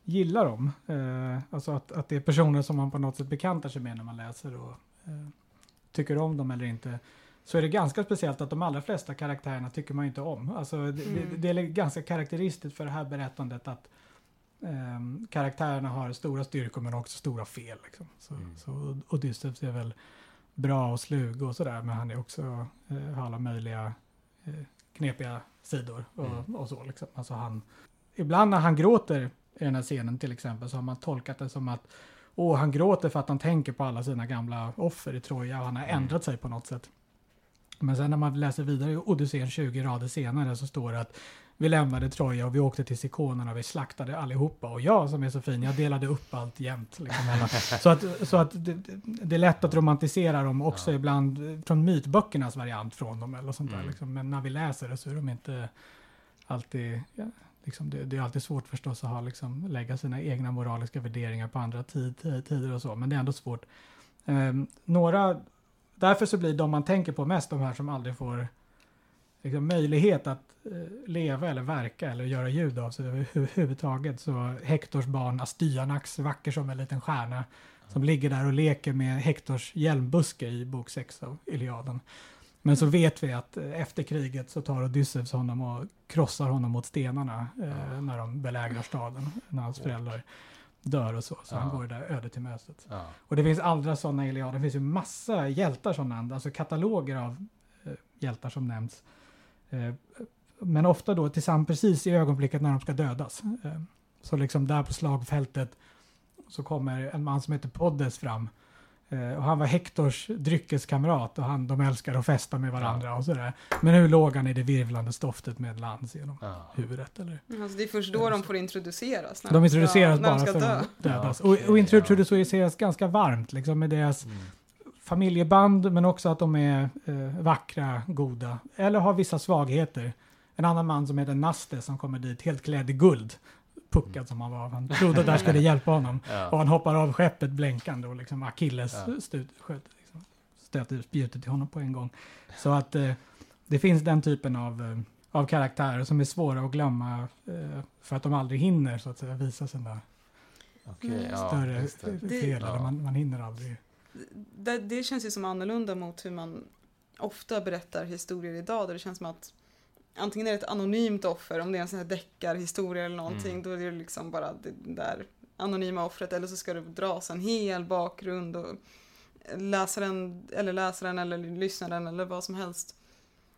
gilla dem, eh, alltså att, att det är personer som man på något sätt bekantar sig med när man läser och eh, tycker om dem eller inte, så är det ganska speciellt att de allra flesta karaktärerna tycker man inte om. Alltså, det, Mm. det, det är ganska karaktäristiskt för det här berättandet att ehm, karaktärerna har stora styrkor men också stora fel. Liksom. Så, Mm. så Odysseus är väl bra och slug och sådär, men han är också eh, har alla möjliga eh, knepiga sidor och, Mm. och så. Liksom. Alltså han, ibland när han gråter i den här scenen till exempel så har man tolkat det som att åh, han gråter för att han tänker på alla sina gamla offer i Troja och han har Mm. ändrat sig på något sätt. Men sen när man läser vidare i Odysseen 20 rader senare så står det att vi lämnade Troja och vi åkte till Sikonen och vi slaktade allihopa. Och jag som är så fin, jag delade upp allt jämt. Liksom, så att, så att det, det- är lätt att romantisera dem också Ja. ibland från mytböckernas variant från dem eller sånt där. Mm. Liksom. Men när vi läser det så är de inte alltid, ja, liksom det, det är alltid svårt förstås att ha, liksom, lägga sina egna moraliska värderingar på andra tid, eh, tider och så, men det är ändå svårt. Ehm, några, därför så blir de man tänker på mest de här som aldrig får liksom, möjlighet att eh, leva eller verka eller göra ljud av sig överhuvudtaget. Så Hektors barn Astyanax, vacker som en liten stjärna, som ligger där och leker med Hektors hjälmbuske i bok 6 av Iliaden. Men så vet vi att eh, efter kriget så tar Odysseus honom och krossar honom mot stenarna eh, när de belägrar staden, när hans föräldrar dör och så. Så han Ja. går där öde till mötet. Ja. Och det finns andra sådana i Iliaden. Det finns ju massa hjältar som nämns, alltså kataloger av eh, hjältar som nämns. Eh, men ofta då tillsammans precis i ögonblicket när de ska dödas. Eh, så liksom där på slagfältet så kommer en man som heter Poddes fram. Eh, och han var Hektors dryckeskamrat och han, de älskar att festa med varandra och sådär. Men nu låg han i det virvlande stoftet med en lans genom Ja. huvudet. Eller? Alltså det är först då de får introduceras. När De introduceras ska, när bara de ska för dö. att dödas. Ja, okej, och, och introduceras ganska varmt liksom med deras Mm. familjeband men också att de är eh, vackra, goda eller har vissa svagheter. En annan man som heter Naste som kommer dit helt klädd i guld. Puckad som han var. Han trodde att det här skulle hjälpa honom. Och Ja. han hoppar av skeppet blänkande och liksom Achilles Ja. stöt, sköt, liksom, stöter spjutet till honom på en gång. Så att eh, det finns den typen av, eh, av karaktärer som är svåra att glömma eh, för att de aldrig hinner så att säga visa sina Okej, ja, större. Det- fel. Eller ja. man, man hinner aldrig. Det, det känns ju som annorlunda mot hur man ofta berättar historier idag där det känns som att antingen är det ett anonymt offer, om det är en sån här deckarhistoria eller någonting, Mm. då är det liksom bara det där anonyma offret eller så ska det dras en hel bakgrund och läsaren eller läsaren eller lyssnaren eller vad som helst.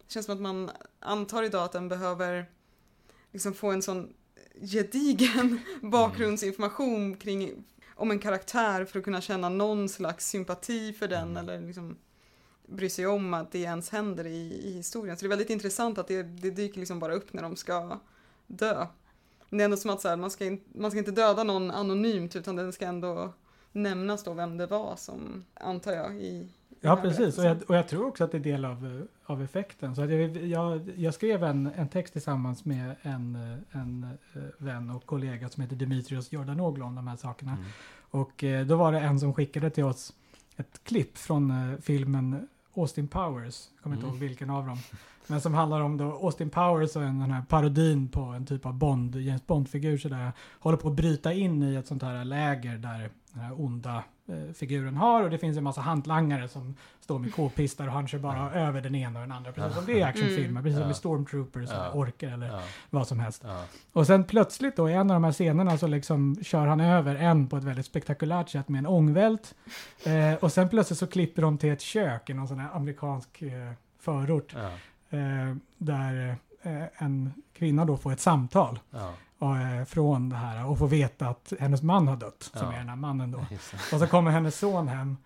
Det känns som att man antar idag att den behöver liksom få en sån gedigen bakgrundsinformation kring om en karaktär för att kunna känna någon slags sympati för den Mm. eller liksom bry sig om att det ens händer i, i historien. Så det är väldigt intressant att det, det dyker liksom bara upp när de ska dö. Men det är ändå som att så här, man, ska in, man ska inte döda någon anonymt utan den ska ändå nämnas då vem det var som, antar jag, i Ja, precis. Och jag, och jag tror också att det är del av, eh, av effekten. Så att jag, jag, jag skrev en, en text tillsammans med en, eh, en eh, vän och kollega som heter Dimitrios Jordanoglu om de här sakerna. Mm. Och då var det en som skickade till oss ett klipp från filmen Austin Powers. Jag kommer inte Mm. ihåg vilken av dem. Men som handlar om då Austin Powers och en, den här parodin på en typ av Bond, James Bond-figur sådär. Håller på att bryta in i ett sånt här läger där den här onda eh, figuren har och det finns en massa hantlangare som står med k-pistar och han kör bara över den ena och den andra. Precis som det är actionfilmer, Mm. precis som i Stormtroopers eller orker eller vad som helst. Och sen plötsligt då i en av de här scenerna så liksom kör han över en på ett väldigt spektakulärt sätt med en ångvält. Eh, och sen plötsligt så klipper de till ett kök i någon sån här amerikansk eh, förort. Eh, där eh, en kvinna då får ett samtal ja. eh, från det här och får veta att hennes man har dött, som Ja. är den här mannen då. Och så kommer hennes son hem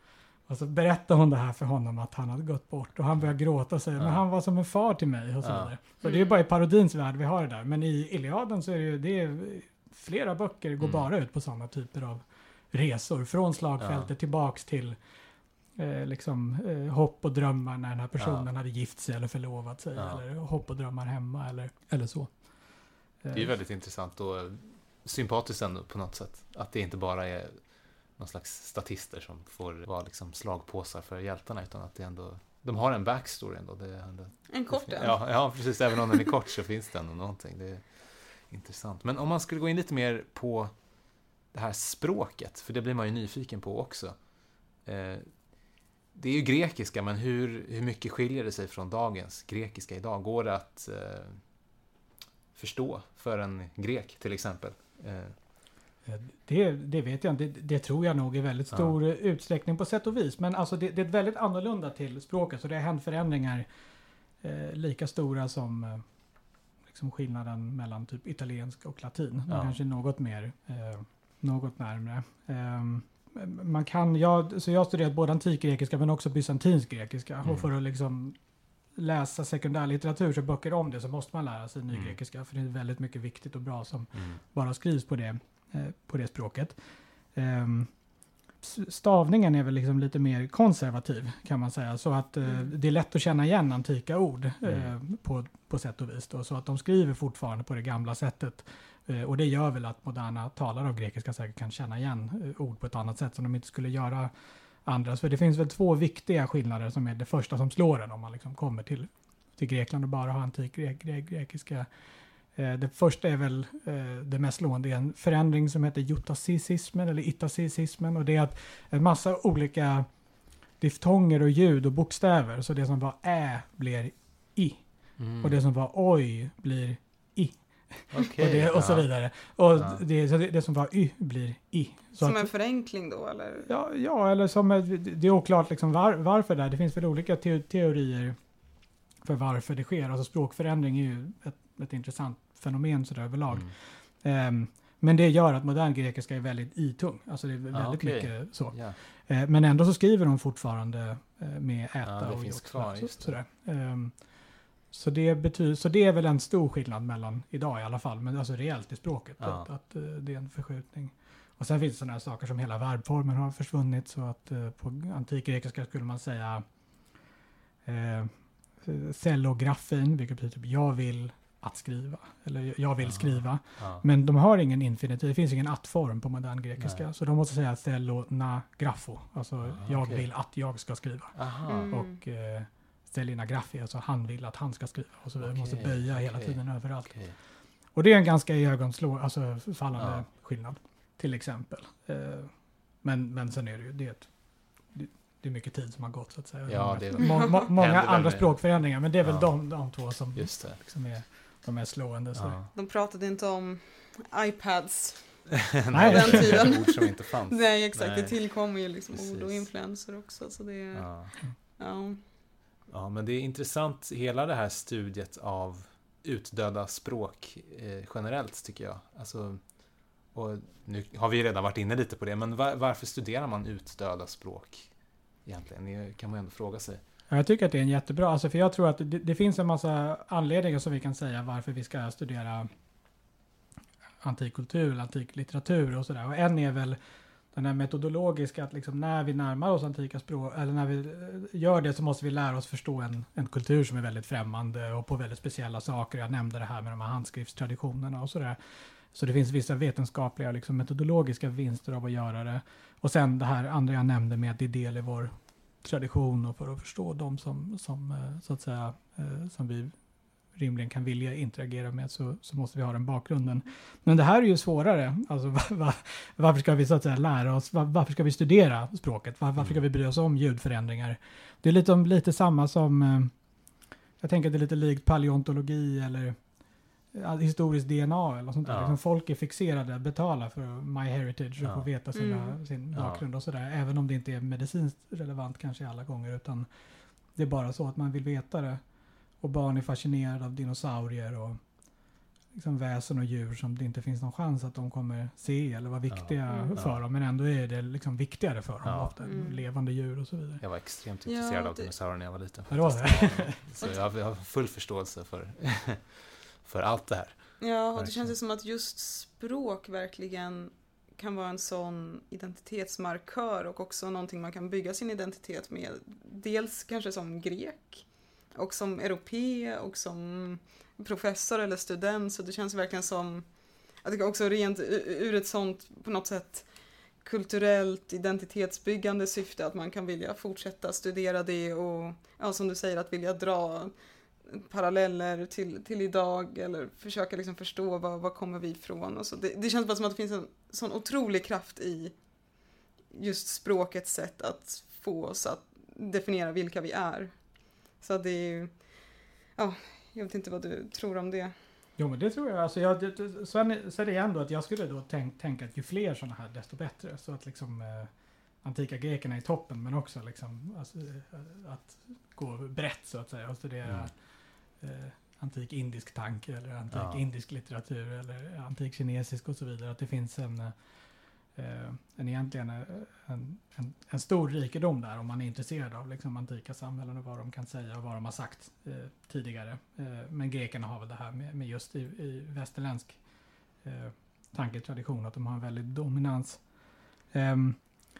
och så berättar hon det här för honom att han hade gått bort och han börjar gråta och säger Ja. men han var som en far till mig och så vidare. Så det är ju bara i parodins värld vi har det där. Men i Iliaden så är det ju det är, flera böcker går Mm. bara ut på sådana typer av resor. Från slagfältet tillbaks till eh, liksom, eh, hopp och drömmar när den här personen hade gift sig eller förlovat sig. Ja. Eller hopp och drömmar hemma eller, eller så. Det är ju väldigt intressant och sympatiskt ändå på något sätt. Att det inte bara är någon slags statister som får vara liksom slagpåsar för hjältarna utan att det ändå de har en backstory ändå. Det är ändå En kort en. ja, ja, precis. Även om den är kort så finns det ändå någonting. Det är intressant. Men om man skulle gå in lite mer på det här språket, för det blir man ju nyfiken på också. Eh, det är ju grekiska, men hur, hur mycket skiljer det sig från dagens grekiska idag? Går det att eh, förstå för en grek till exempel? Eh, Det, det vet jag inte. Det, det tror jag nog i väldigt Ja. stor utsträckning på sätt och vis. Men alltså det, det är ett väldigt annorlunda till språket. Så det har hänt förändringar eh, lika stora som eh, liksom skillnaden mellan typ italienska och latin. Ja. Kanske något mer, eh, något närmre. Man kan, jag, så jag har studerat både antikgrekiska men också bysantinsk grekiska. Mm. Och för att liksom läsa sekundärlitteratur, så böcker om det, så måste man lära sig nygrekiska. För det är väldigt mycket viktigt och bra som mm. bara skrivs på det, eh, på det språket. S- stavningen är väl liksom lite mer konservativ kan man säga. Så att eh, Mm. det är lätt att känna igen antika ord eh, Mm. på, på sätt och vis. Då, så att de skriver fortfarande på det gamla sättet. Eh, och det gör väl att moderna talare av grekiska säkert kan känna igen eh, ord på ett annat sätt som de inte skulle göra andras. För det finns väl två viktiga skillnader som är det första som slår en om man liksom kommer till, till Grekland och bara har antik grek, grek, grekiska Eh, Det första är väl det mest slående, det är en förändring som heter jutacisismen eller itacisismen och det är att en massa olika diftonger och ljud och bokstäver, så det som var ä blir i Mm. och det som var oj blir Okej, och, det, och så vidare. Och Ja. det, så det, det som var y blir i. Så Som att, en förenkling då eller? ja, ja, eller som ett- det är oklart liksom var, varför det är. Det finns väl olika te, teorier för varför det sker. Alltså språkförändring är ju ett, ett intressant fenomen sådär överlag. Mm. Ehm, men det gör att modern grekiska är väldigt itung. Alltså det är väldigt Ah, okej. mycket så. Eh, men ändå så skriver de fortfarande eh, med äta Ja, det och finns gjort kvar, så, sådär. Ehm, så, det betyder, så det är väl en stor skillnad mellan idag i alla fall, men alltså reellt i språket. Ja. Att, att eh, det är en förskjutning. Och sen finns det sådana här saker som hela verbformen har försvunnit. Så att eh, på antikgrekiska skulle man säga eh, cellografin, vilket betyder typ jag vill att skriva. Eller jag vill Ja. skriva. Ja. Men de har ingen infinitiv, det finns ingen att-form på modern grekiska. Nej. Så de måste säga cello na grafo. Alltså Ah, jag okej. vill att jag ska skriva. Aha. Mm. Och eh, stellina graffi, alltså han vill att han ska skriva. Och så vidare. måste Okej, böja hela okej. tiden överallt. Okej. Och det är en ganska ögonslå, alltså fallande Ja. skillnad. Till exempel. Eh, men, men sen är det ju, det är, ett, det, är mycket tid som har gått så att säga. Ja, många, det är- må, må, många andra med- språkförändringar, men det är väl Ja. de, de två som Just det. liksom är de är slående. Så. Ja. De pratade inte om iPads. Nej. den tiden. Ord som inte fanns. Nej exakt, Nej. det tillkommer ju liksom ord och Precis. influenser också. Så det är, ja. Ja ja, men det är intressant hela det här studiet av utdöda språk eh, generellt tycker jag. Alltså, och nu har vi redan varit inne lite på det, men var, varför studerar man utdöda språk egentligen? Det kan man ju ändå fråga sig. Jag tycker att det är en jättebra, alltså för jag tror att det, det finns en massa anledningar som vi kan säga varför vi ska studera antik kultur, antik litteratur och sådär. Och en är väl den här metodologiska, att liksom när vi närmar oss antika språk, eller när vi eh, gör det så måste vi lära oss förstå en, en kultur som är väldigt främmande och på väldigt speciella saker. Jag nämnde det här med de här handskriftstraditionerna och sådär. Så det finns vissa vetenskapliga, liksom metodologiska vinster av att göra det. Och sen det här andra jag nämnde med att det är del i vår tradition och för att förstå dem som, som eh, så att säga, eh, som vi rimligen kan vilja interagera med så, så måste vi ha den bakgrunden. Men det här är ju svårare. Alltså, va, va, varför ska vi så att säga lära oss, va, varför ska vi studera språket? varför ska vi bry oss om ljudförändringar? Det är lite, lite samma som, eh, jag tänker att det är lite likt paleontologi eller ja, historiskt DNA eller sånt där. Ja. Liksom folk är fixerade, betalar för MyHeritage och Ja. få veta sina, Mm. sin Ja. bakgrund och sådär. Även om det inte är medicinskt relevant kanske alla gånger utan det är bara så att man vill veta det. Och barn är fascinerade av dinosaurier och liksom väsen och djur som det inte finns någon chans att de kommer se eller vara viktiga Mm. för Ja. dem. Men ändå är det liksom viktigare för dem Ja. ofta. Mm. Levande djur och så vidare. Jag var extremt Ja, intresserad av det- dinosaurier när jag var liten. Ja, det. Så jag har, jag har full förståelse för, för allt det här. Ja, och det känns ju som att just språk verkligen kan vara en sån identitetsmarkör och också någonting man kan bygga sin identitet med. Dels kanske som grek och som europé och som professor eller student. Så det känns verkligen som att det också rent ur ett sånt på något sätt kulturellt identitetsbyggande syfte att man kan vilja fortsätta studera det och ja, som du säger att vilja dra paralleller till, till idag eller försöka liksom förstå var, vad kommer vi ifrån och så. Det, det känns bara som att det finns en sån otrolig kraft i just språkets sätt att få oss att definiera vilka vi är. Så det är ju, ja, jag vet inte vad du tror om det. Jo men det tror jag. Alltså jag det- det- sen, sen det ändå att jag skulle då tänk, tänka att ju fler sådana här desto bättre. Så att liksom eh, antika grekerna är i toppen men också liksom alltså, eh, att gå brett så att säga och studera eh, antik indisk tanke eller antik Ja. indisk litteratur eller antik kinesisk och så vidare. Att det finns en, eh, en egentligen eh, en, en, en stor rikedom där om man är intresserad av liksom, antika samhällen och vad de kan säga och vad de har sagt eh, tidigare. Eh, men grekerna har väl det här med, med just i, i västerländsk eh, tanketradition att de har en väldig dominans. Ehm,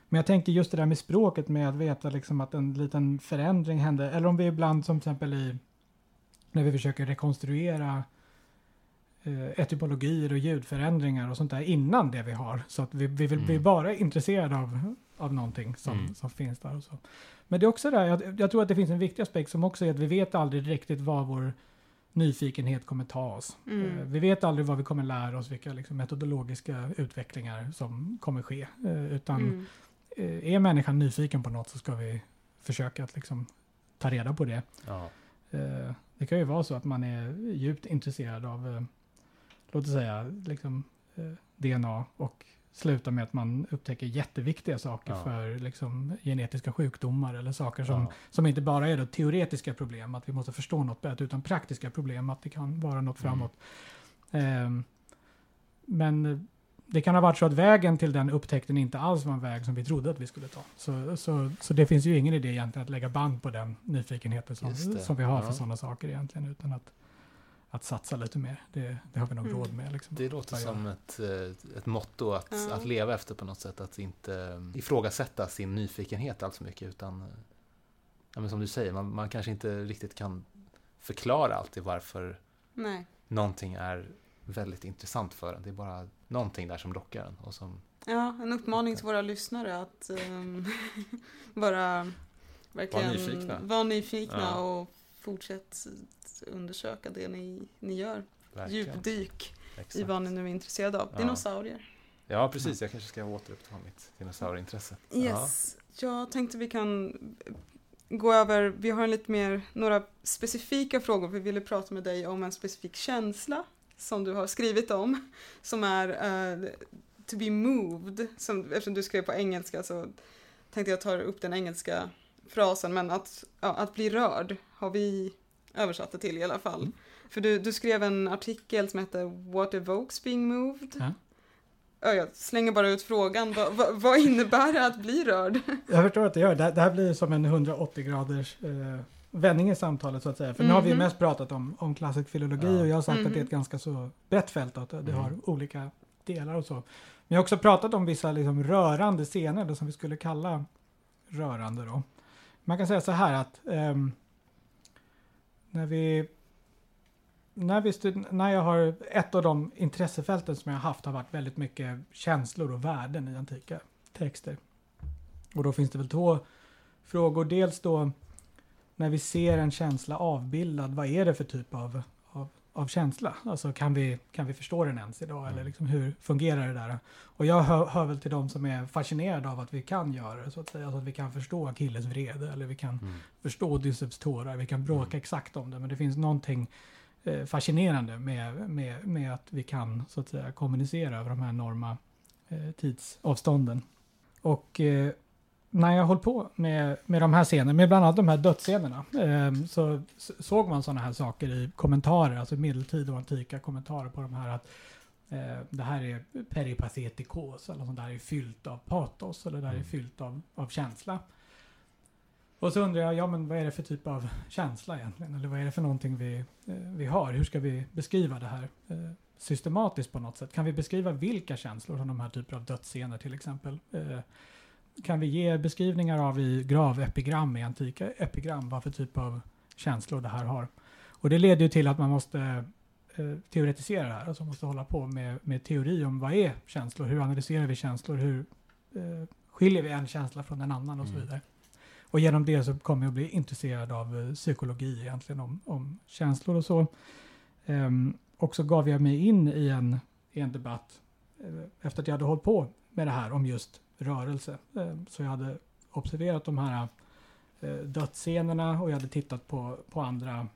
men jag tänkte just det där med språket med att veta liksom att en liten förändring hände. Eller om vi ibland som till exempel i när vi försöker rekonstruera etymologier och ljudförändringar och sånt där innan det vi har. Så att vi, vi, vill, Mm. vi är bara intresserade av, av någonting som, Mm. som finns där. Och så. Men det är också där, jag, jag tror att det finns en viktig aspekt som också är att vi vet aldrig riktigt vad vår nyfikenhet kommer ta oss. Mm. Eh, Vi vet aldrig vad vi kommer lära oss, vilka liksom, metodologiska utvecklingar som kommer ske. Eh, utan Mm. eh, är människan nyfiken på något så ska vi försöka att liksom, ta reda på det. Ja. Eh, det kan ju vara så att man är djupt intresserad av, eh, låt oss säga, liksom, eh, DNA och slutar med att man upptäcker jätteviktiga saker Ja. för liksom, genetiska sjukdomar eller saker som, Ja. som inte bara är då teoretiska problem, att vi måste förstå något bättre, utan praktiska problem, att det kan vara något Mm. framåt. Men eh, det kan ha varit så att vägen till den upptäckten inte alls var en väg som vi trodde att vi skulle ta. Så, så, så det finns ju ingen idé egentligen att lägga band på den nyfikenheten som, som vi har Ja. för sådana saker egentligen, utan att, att satsa lite mer. Det, det har vi nog Mm. råd med. Liksom. Det låter som ett, eh, ett motto att, Ja. att leva efter på något sätt. Att inte eh, ifrågasätta sin nyfikenhet allt för mycket. Utan, eh, ja, men som du säger, man, man kanske inte riktigt kan förklara alltid varför Nej. någonting är väldigt intressant för en. Det är bara någonting där som lockar en. Och som, Ja, en uppmaning till våra lyssnare att um, vara verkligen Var nyfikna. vara nyfikna Ja. och fortsätt undersöka det ni, ni gör. verkligen, Djupdyk i exakt. vad ni nu är intresserade av. Ja. Dinosaurier. Ja, precis. Jag kanske ska återuppta mitt dinosaurieintresse. Yes. Jag tänkte vi kan gå över, vi har lite mer, några specifika frågor. Vi ville prata med dig om en specifik känsla som du har skrivit om. Som är eh, to be moved. Som, eftersom du skrev på engelska så tänkte jag ta upp den engelska frasen. Men att, ja, att bli rörd har vi översatt det till i alla fall. Mm. För du, du skrev en artikel som heter What evokes being moved? Ja. Ja, jag slänger bara ut frågan. Vad, vad, vad innebär det att bli rörd? Jag förstår att det gör. Det, det här blir som en 180 graders eh, vändning i samtalet så att säga. För nu har vi ju Mhm. mest pratat om, om klassisk filologi Ja. och jag har sagt att det är Mhm. ett ganska så brett fält att det Mm. har olika delar och så. Men jag har också pratat om vissa liksom rörande scener då, som vi skulle kalla rörande då. Man kan säga så här att ehm, när vi när, vi stud- när jag har, ett av de intressefälten som jag har haft har varit väldigt mycket känslor och värden i antika texter. Och då finns det väl två frågor. Dels då när vi ser en känsla avbildad, vad är det för typ av, av känsla? Alltså kan vi, kan vi förstå den ens idag? Mm. Eller liksom hur fungerar det där? Och jag hör, hör väl till de som är fascinerade av att vi kan göra det, så att säga. Alltså att vi kan förstå Achilles vrede, eller vi kan Mm. förstå Odysseus tårar, vi kan bråka Mm. exakt om det, men det finns någonting eh, fascinerande med, med, med att vi kan så att säga kommunicera över de här enorma eh, tidsavstånden. Och eh, när jag höll på med, med de här scenerna, med bland annat de här dödsscenerna, eh, så såg man sådana här saker i kommentarer, alltså medeltid och antika kommentarer på de här att eh, det här är peripatetikos, eller sånt där är fyllt av patos, eller det här är Mm. fyllt av, av känsla. Och så undrar jag, ja men vad är det för typ av känsla egentligen? Eller vad är det för någonting vi, eh, vi har? Hur ska vi beskriva det här eh, systematiskt på något sätt? Kan vi beskriva vilka känslor som de här typer av dödsscener till exempel? Kan vi ge beskrivningar av i gravepigram, i antika epigram, vad för typ av känslor det här har? Och det leder ju till att man måste eh, teoretisera det här, alltså måste hålla på med, med teori om vad är känslor, hur analyserar vi känslor, hur eh, skiljer vi en känsla från en annan och så Mm. vidare. Och genom det så kommer jag bli intresserad av eh, psykologi egentligen, om, om känslor och så. Ehm, och så gav jag mig in i en, i en debatt eh, efter att jag hade hållit på med det här om just rörelse. Ehm, så jag hade observerat de här eh, dödsscenerna och jag hade tittat på, på andra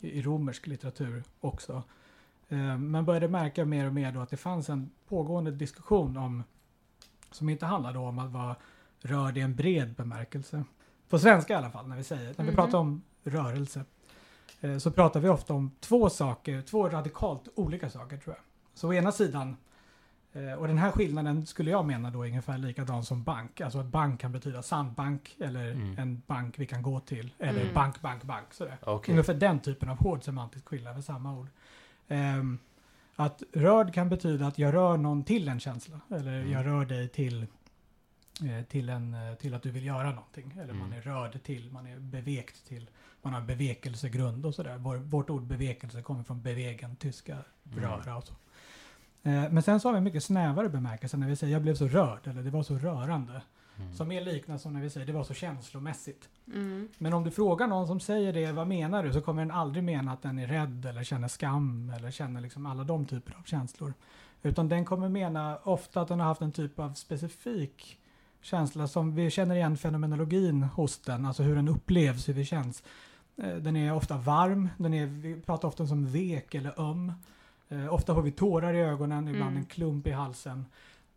i, romersk litteratur också. Ehm, men började märka mer och mer då att det fanns en pågående diskussion om som inte handlar då om att vara rörd i en bred bemärkelse. På svenska i alla fall, när vi säger, när vi Mhm. pratar om rörelse, eh, så pratar vi ofta om två saker, två radikalt olika saker tror jag. Så å ena sidan, eh, och den här skillnaden skulle jag mena då är ungefär likadan som bank. Alltså att bank kan betyda sandbank eller Mm. en bank vi kan gå till. Eller Mm. bank, bank, bank. Sådär. Okej. Ungefär den typen av hård semantisk skillnad för samma ord. Ehm, att rörd kan betyda att jag rör någon till en känsla. Eller Mm. jag rör dig till, eh, till, en, eh, till att du vill göra någonting. Eller man Mm. är rörd till, man är bevekt till. Man har en bevekelsegrund och sådär. Vår, vårt ord bevekelse kommer från bevegen, tyska Mm. röra och så. Eh, men sen så har vi en mycket snävare bemärkelse när vi säger jag blev så rörd eller det var så rörande. Mm. Som mer liknar som när vi säger det var så känslomässigt. Mm. Men om du frågar någon som säger det, vad menar du? Så kommer den aldrig mena att den är rädd eller känner skam eller känner liksom alla de typer av känslor. Utan den kommer mena ofta att den har haft en typ av specifik känsla som vi känner igen fenomenologin hos den, alltså hur den upplevs, hur det känns. Eh, Den är ofta varm, den är, vi pratar ofta som vek eller öm. Eh, ofta har vi tårar i ögonen, ibland Mm. en klump i halsen.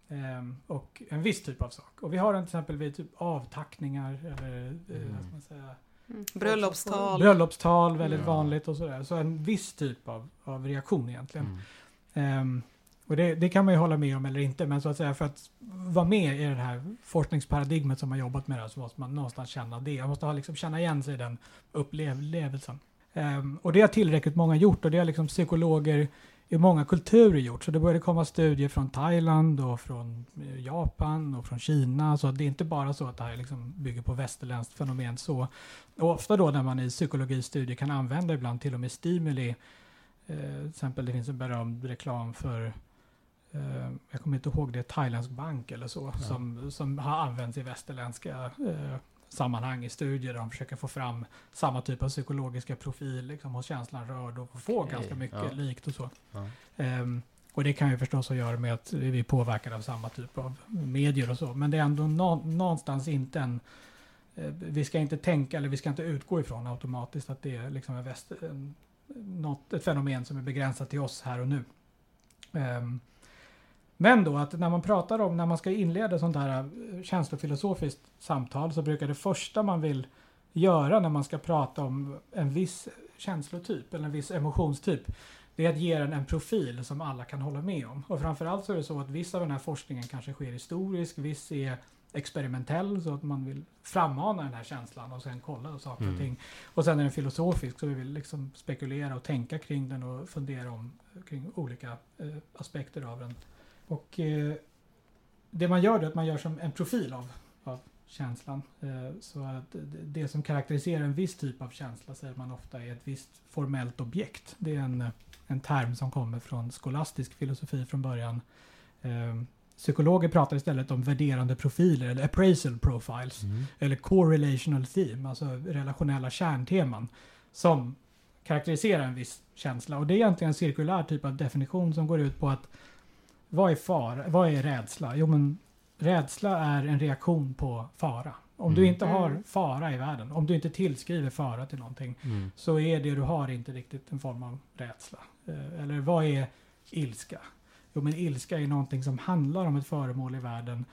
Ehm, och en viss typ av sak. Och vi har den till exempel vid typ avtackningar eller eh, Mm. vad ska man säga, Mm. Bröllopstal. Bröllopstal, väldigt Mm. vanligt och sådär. Så en viss typ av, av reaktion egentligen. Mm. Ehm, och det, det kan man ju hålla med om eller inte, men så att säga för att vara med i det här forskningsparadigmet som man jobbat med det, så måste man någonstans känna det. Man måste ha, liksom, känna igen sig i den upplevelsen. Ehm, och det har tillräckligt många gjort och det har liksom psykologer i många kulturer gjort. Så det började komma studier från Thailand och från eh, Japan och från Kina. Så det är inte bara så att det här liksom bygger på västerländskt fenomen så. Och ofta då när man i psykologistudier kan använda ibland till och med stimuli. Eh, till exempel det finns en berömd reklam för eh, jag kommer inte ihåg det, thailändsk bank eller så, Ja. som, som har använts i västerländska eh, sammanhang i studier där de försöker få fram samma typ av psykologiska profil liksom, hos känslan rörd och få Okej, ganska mycket ja. likt och så. Ja. Ehm, och det kan ju förstås ha att göra med att vi är påverkade av samma typ av medier och så. Men det är ändå nå- någonstans inte en... eh, vi ska inte tänka, eller vi ska inte utgå ifrån automatiskt att det är liksom en väst, en, något, ett fenomen som är begränsat till oss här och nu. Ehm, men då att när man pratar om, när man ska inleda sånt här eh, känslofilosofiskt samtal så brukar det första man vill göra när man ska prata om en viss känslotyp eller en viss emotionstyp det är att ge den en profil som alla kan hålla med om. Och framförallt så är det så att viss av den här forskningen kanske sker historisk, viss är experimentell så att man vill frammana den här känslan och sen kolla saker och Mm. ting. Och sen är den filosofisk så vi vill liksom spekulera och tänka kring den och fundera om kring olika eh, aspekter av den. Och eh, det man gör är att man gör som en profil av, av känslan. Eh, så att det- som karaktäriserar en viss typ av känsla säger man ofta är ett visst formellt objekt. Det är en, en term som kommer från skolastisk filosofi från början. Eh, psykologer pratar istället om värderande profiler eller appraisal profiles Mm. eller correlational theme, alltså relationella kärnteman som karaktärisera en viss känsla. Och det är egentligen en cirkulär typ av definition som går ut på att vad är fara? Vad är rädsla? Jo men rädsla är en reaktion på fara. Om du Mm. inte har Mm. fara i världen, om du inte tillskriver fara till någonting, Mm. så är det du har inte riktigt en form av rädsla. Eh, Eller vad är ilska? Jo men ilska är någonting som handlar om ett föremål i världen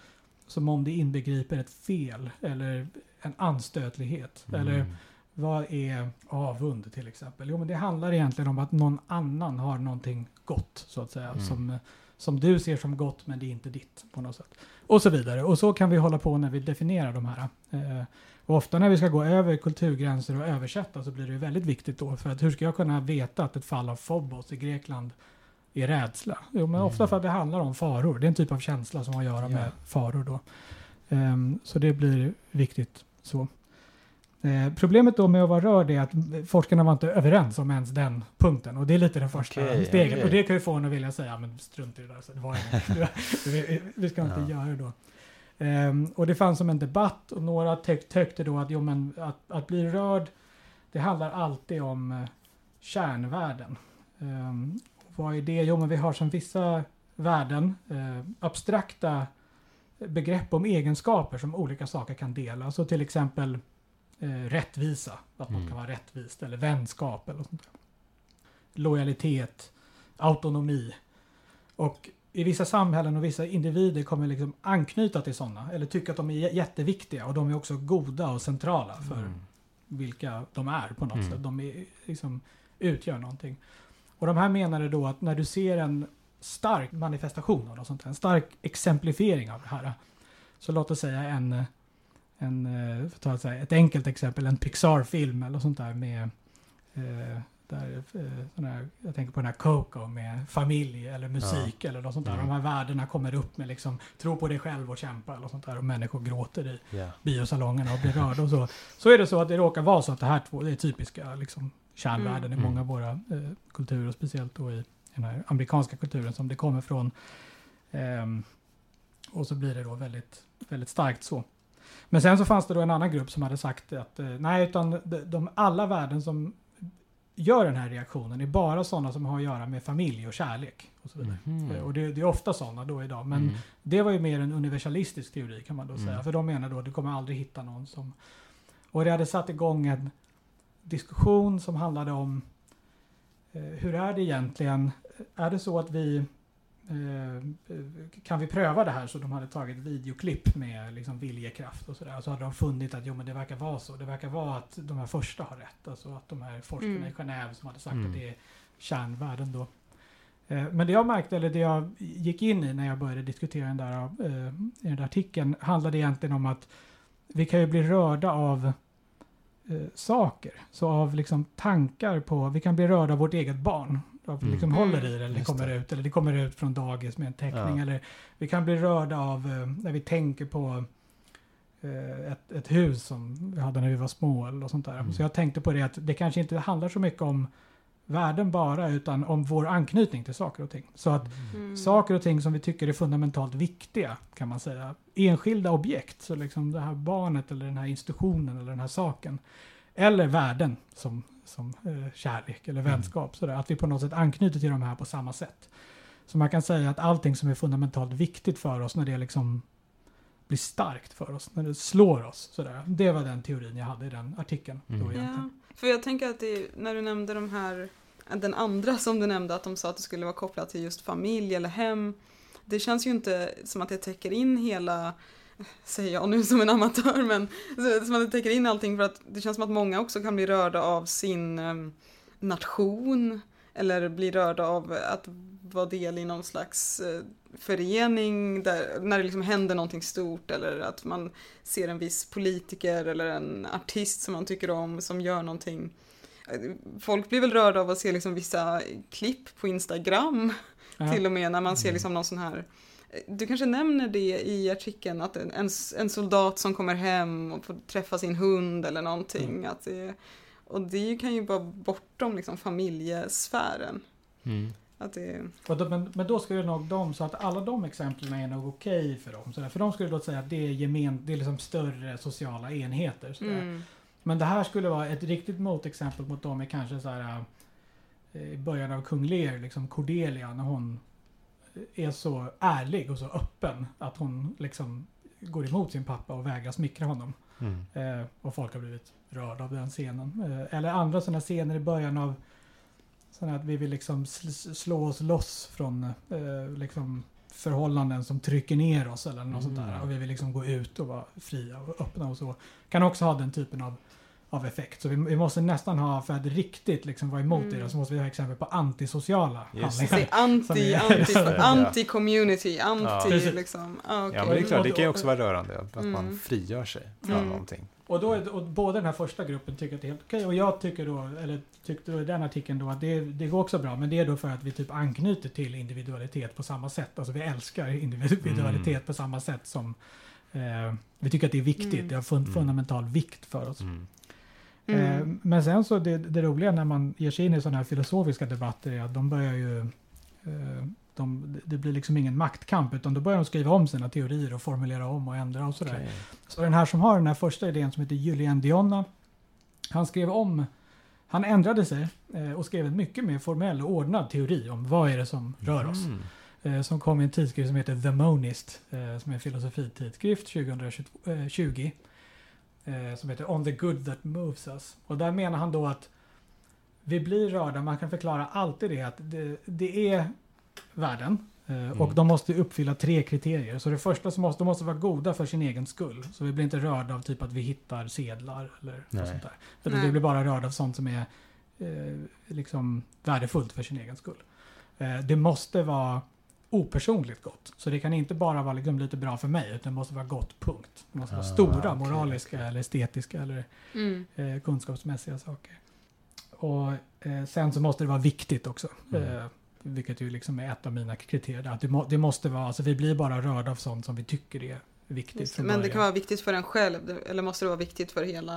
som om det inbegriper ett fel eller en anstötlighet. Eller Mm. vad är avund till exempel? Jo men det handlar egentligen om att någon annan har någonting gott så att säga. Mm. Som, som du ser som gott men det är inte ditt på något sätt. Och så vidare. Och så kan vi hålla på när vi definierar de här. Eh, och ofta när vi ska gå över kulturgränser och översätta så blir det väldigt viktigt då. För att hur ska jag kunna veta att ett fall av Phobos i Grekland är rädsla? Jo men ofta Mm. för att det handlar om faror. Det är en typ av känsla som har att göra med faror då. Ehm, så det blir viktigt så. Eh, problemet då med att vara rörd är att forskarna var inte överens om ens den punkten. Och det är lite den första Okej, steget. okej. Och det kan ju få en att vilja säga, men strunt i det där. Så det var inget. vi, vi ska inte Ja. göra det då. Ehm, och det fanns som en debatt och några tyck, tyckte då att, jo, men att, att bli rörd, det handlar alltid om eh, kärnvärden. Ehm, vad är det? Jo, men vi har som vissa värden, eh, abstrakta begrepp om egenskaper som olika saker kan dela. Så till exempel eh, rättvisa, att man kan vara rättvist, eller vänskap eller sånt där. Lojalitet, autonomi. Och i vissa samhällen och vissa individer kommer liksom anknyta till sådana, eller tycka att de är jä- jätteviktiga och de är också goda och centrala för Mm. vilka de är på något Mm. sätt. De är, liksom, utgör någonting. Och de här menade då att när du ser en stark manifestation av något sånt en stark exemplifiering av det här. Så låt oss säga en, en eh, för att ta ett, här, ett enkelt exempel, en Pixar-film eller sånt där med eh, där, eh, här, jag tänker på den här Coco med familj eller musik eller något sånt där. Mm. De här värdena kommer upp med liksom tro på dig själv och kämpa eller sånt där och människor gråter i Ja. biosalongerna och blir rörda och så. Så är det så att det råkar vara så att det här två det är typiska liksom, kärnvärden Mm. i många av våra eh, kulturer, speciellt då i den här amerikanska kulturen som det kommer från. Ehm, och så blir det då väldigt, väldigt starkt så. Men sen så fanns det då en annan grupp som hade sagt att eh, nej, utan de, de alla värden som gör den här reaktionen är bara sådana som har att göra med familj och kärlek. Och, så vidare. Eh, och det, det är ofta sådana då idag. Men Mm. det var ju mer en universalistisk teori kan man då Mm. säga. För de menar då att du kommer aldrig hitta någon som... Och det hade satt igång en diskussion som handlade om eh, hur är det egentligen? Är det så att vi kan vi pröva det här? Så de hade tagit videoklipp med liksom viljekraft och sådär. Så hade de funnit att jo men det verkar vara så. Det verkar vara att de här första har rätt. Alltså att de här forskarna Mm. i Genève som hade sagt Mm. att det är kärnvärden då. Eh, Men det jag märkte, eller det jag gick in i när jag började diskutera den där, eh, i den där artikeln, handlade egentligen om att vi kan ju bli rörda av eh, saker. Så av liksom tankar på, vi kan bli rörda av vårt eget barn. Av Mm. liksom håller i det, eller det Just kommer det. ut, eller det kommer ut från dagis med en teckning. Ja. Eller vi kan bli rörda av, eh, när vi tänker på eh, ett, ett hus som vi hade när vi var små eller sånt där. Mm. Så jag tänkte på det att det kanske inte handlar så mycket om värden bara, utan om vår anknytning till saker och ting. Så att Mm. saker och ting som vi tycker är fundamentalt viktiga, kan man säga. Enskilda objekt, så liksom det här barnet eller den här institutionen eller den här saken. Eller värden som, som eh, kärlek eller Mm. vänskap. Sådär. Att vi på något sätt anknyter till de här på samma sätt. Så man kan säga att allting som är fundamentalt viktigt för oss när det liksom blir starkt för oss, när det slår oss. Sådär. Det var den teorin jag hade i den artikeln. Då Mm. egentligen. Ja, för jag tänker att det, när du nämnde de här, den andra som du nämnde, att de sa att det skulle vara kopplat till just familj eller hem. Det känns ju inte som att det täcker in hela, säger jag nu som en amatör, men som att det täcker in allting för att det känns som att många också kan bli rörda av sin em, nation eller bli rörda av att vara del i någon slags eh, förening där, när det liksom händer någonting stort eller att man ser en viss politiker eller en artist som man tycker om som gör någonting. Folk blir väl rörda av att se liksom vissa klipp på Instagram Ja. till och med när man ser Mm. liksom någon sån här du kanske nämner det i artikeln, att en, en, soldat som kommer hem och får träffa sin hund eller någonting. Mm. Att det, och det kan ju vara bortom liksom familjesfären. Mm. Att det, Och då, men, men då skulle nog de, så att alla de exemplen är nog okej för dem. Sådär. För de skulle då säga att det är, gemen, det är liksom större sociala enheter. Sådär. mm, Men det här skulle vara ett riktigt motexempel mot dem är kanske så här eh, i början av Kung Lear, liksom Cordelia, när hon är så ärlig och så öppen att hon liksom går emot sin pappa och vägrar smickra honom. Mm. Eh, och folk har blivit rörda av den scenen. Eh, eller andra sådana scener i början av sådana att vi vill liksom sl- slå oss loss från eh, liksom förhållanden som trycker ner oss eller något sånt där. Mm. Och vi vill liksom gå ut och vara fria och öppna och så. Kan också ha den typen av, av effekt. Så vi, vi måste nästan ha, för att riktigt liksom vara emot Mm. det, så måste vi ha exempel på antisociala Just handlingar. anti, Ja. anti-community, anti Precis. liksom. Ah, okej. Ja, men det är klart, det kan ju också vara rörande att Mm. man frigör sig från Mm. någonting. Och, då är, och både den här första gruppen tycker att det är helt okej och jag tycker då, eller tyckte då i den artikeln då att det, det går också bra men det är då för att vi typ anknyter till individualitet på samma sätt. Alltså vi älskar individualitet Mm. på samma sätt som eh, vi tycker att det är viktigt. Mm. Det har fun, Mm. fundamental vikt för oss. Mm. Eh, Mm. men sen så det, det roliga när man ger sig in i sådana här filosofiska debatter är att de börjar ju eh, de, det blir liksom ingen maktkamp utan då börjar de skriva om sina teorier och formulera om och ändra och sådär. Okej. Så den här som har den här första idén som heter Julian Dionna. Han skrev om, han ändrade sig eh, och skrev en mycket mer formell och ordnad teori om vad är det som rör oss. Mm. Eh, som kom i en tidskrift som heter The Monist, eh, som är en filosofitidskrift 2020. Eh, som heter On the Good That Moves Us. Och där menar han då att vi blir rörda, man kan förklara alltid det att det, det är världen. Eh, Och Mm. de måste uppfylla tre kriterier. Så det första så måste de måste vara goda för sin egen skull. Så vi blir inte rörda av typ att vi hittar sedlar eller Nej. sånt där. Utan vi blir bara rörda av sånt som är eh, liksom värdefullt för sin egen skull. Eh, det måste vara opersonligt gott. Så det kan inte bara vara liksom lite bra för mig, utan det måste vara gott, punkt. Det måste vara Ah, stora okej, moraliska okej. eller estetiska eller Mm. eh, kunskapsmässiga saker. Och eh, sen så måste det vara viktigt också. Mm. Eh, vilket ju liksom är ett av mina kriterier. Att det, må, det måste vara, alltså vi blir bara rörda av sånt som vi tycker är viktigt Men det kan vara viktigt för en själv, eller måste det vara viktigt för hela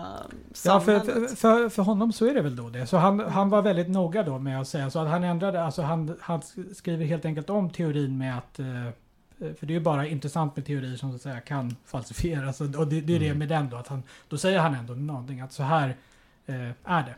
Ja, för, samhället? för, för, för honom så är det väl då det. Så han, han var väldigt noga då med att säga så att han ändrade, alltså han, han skriver helt enkelt om teorin med att eh, för det är ju bara intressant med teorier som så att säga kan falsifieras. Och och det, det är det Mm. med den då, att han, då säger han ändå någonting att så här eh, är det.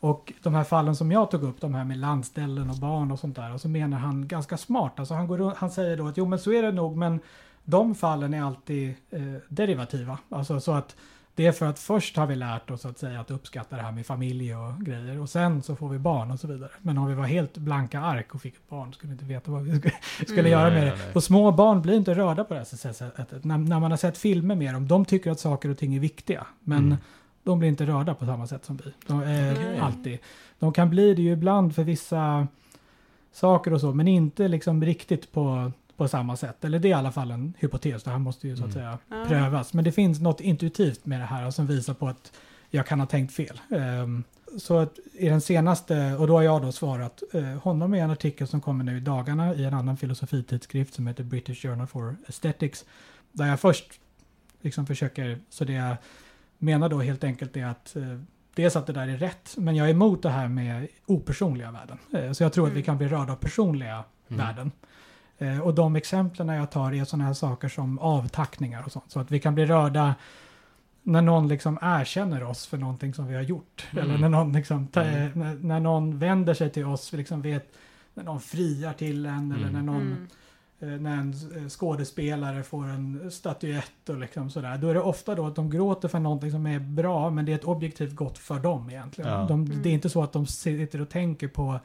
Och de här fallen som jag tog upp, de här med landställen och barn och sånt där, och så menar han ganska smart. Alltså han, går, han säger då att jo men så är det nog, men de fallen är alltid eh, derivativa. Alltså så att det är för att först har vi lärt oss att säga att uppskatta det här med familj och grejer och sen så får vi barn och så vidare. Men om vi var helt blanka ark och fick ett barn skulle vi inte veta vad vi skulle, skulle Mm. göra med nej, det. nej. Och små barn blir inte rörda på det här sättet. När, när man har sett filmer med dem, de tycker att saker och ting är viktiga. Men Mm. de blir inte rörda på samma sätt som vi. De, eh, Nej. alltid. De kan bli det ju ibland för vissa saker och så, men inte liksom riktigt på, på samma sätt. Eller det är i alla fall en hypotes, det här måste ju så att Mm. säga Ja. prövas. Men det finns något intuitivt med det här som visar på att jag kan ha tänkt fel. Ehm, så att i den senaste, och då har jag då svarat eh, honom i en artikel som kommer nu i dagarna i en annan filosofitidskrift som heter British Journal for Aesthetics. Där jag först liksom försöker, så det jag menar då helt enkelt är att eh, dels att det där är rätt, men jag är emot det här med opersonliga värden. Eh, så jag tror att vi Mm. kan bli rörda av personliga Mm. värden. Eh, och de exemplen jag tar är sådana här saker som avtackningar och sånt. Så att vi kan bli rörda när någon liksom erkänner oss för någonting som vi har gjort. Mm. Eller när någon, liksom, Mm. när, när någon vänder sig till oss, liksom vet, när någon friar till en eller Mm. när någon Mm. eh, när en eh, skådespelare får en statyett och liksom sådär. Då är det ofta då att de gråter för någonting som är bra men det är ett objektivt gott för dem egentligen. Ja. De, Mm. Det är inte så att de sitter och tänker på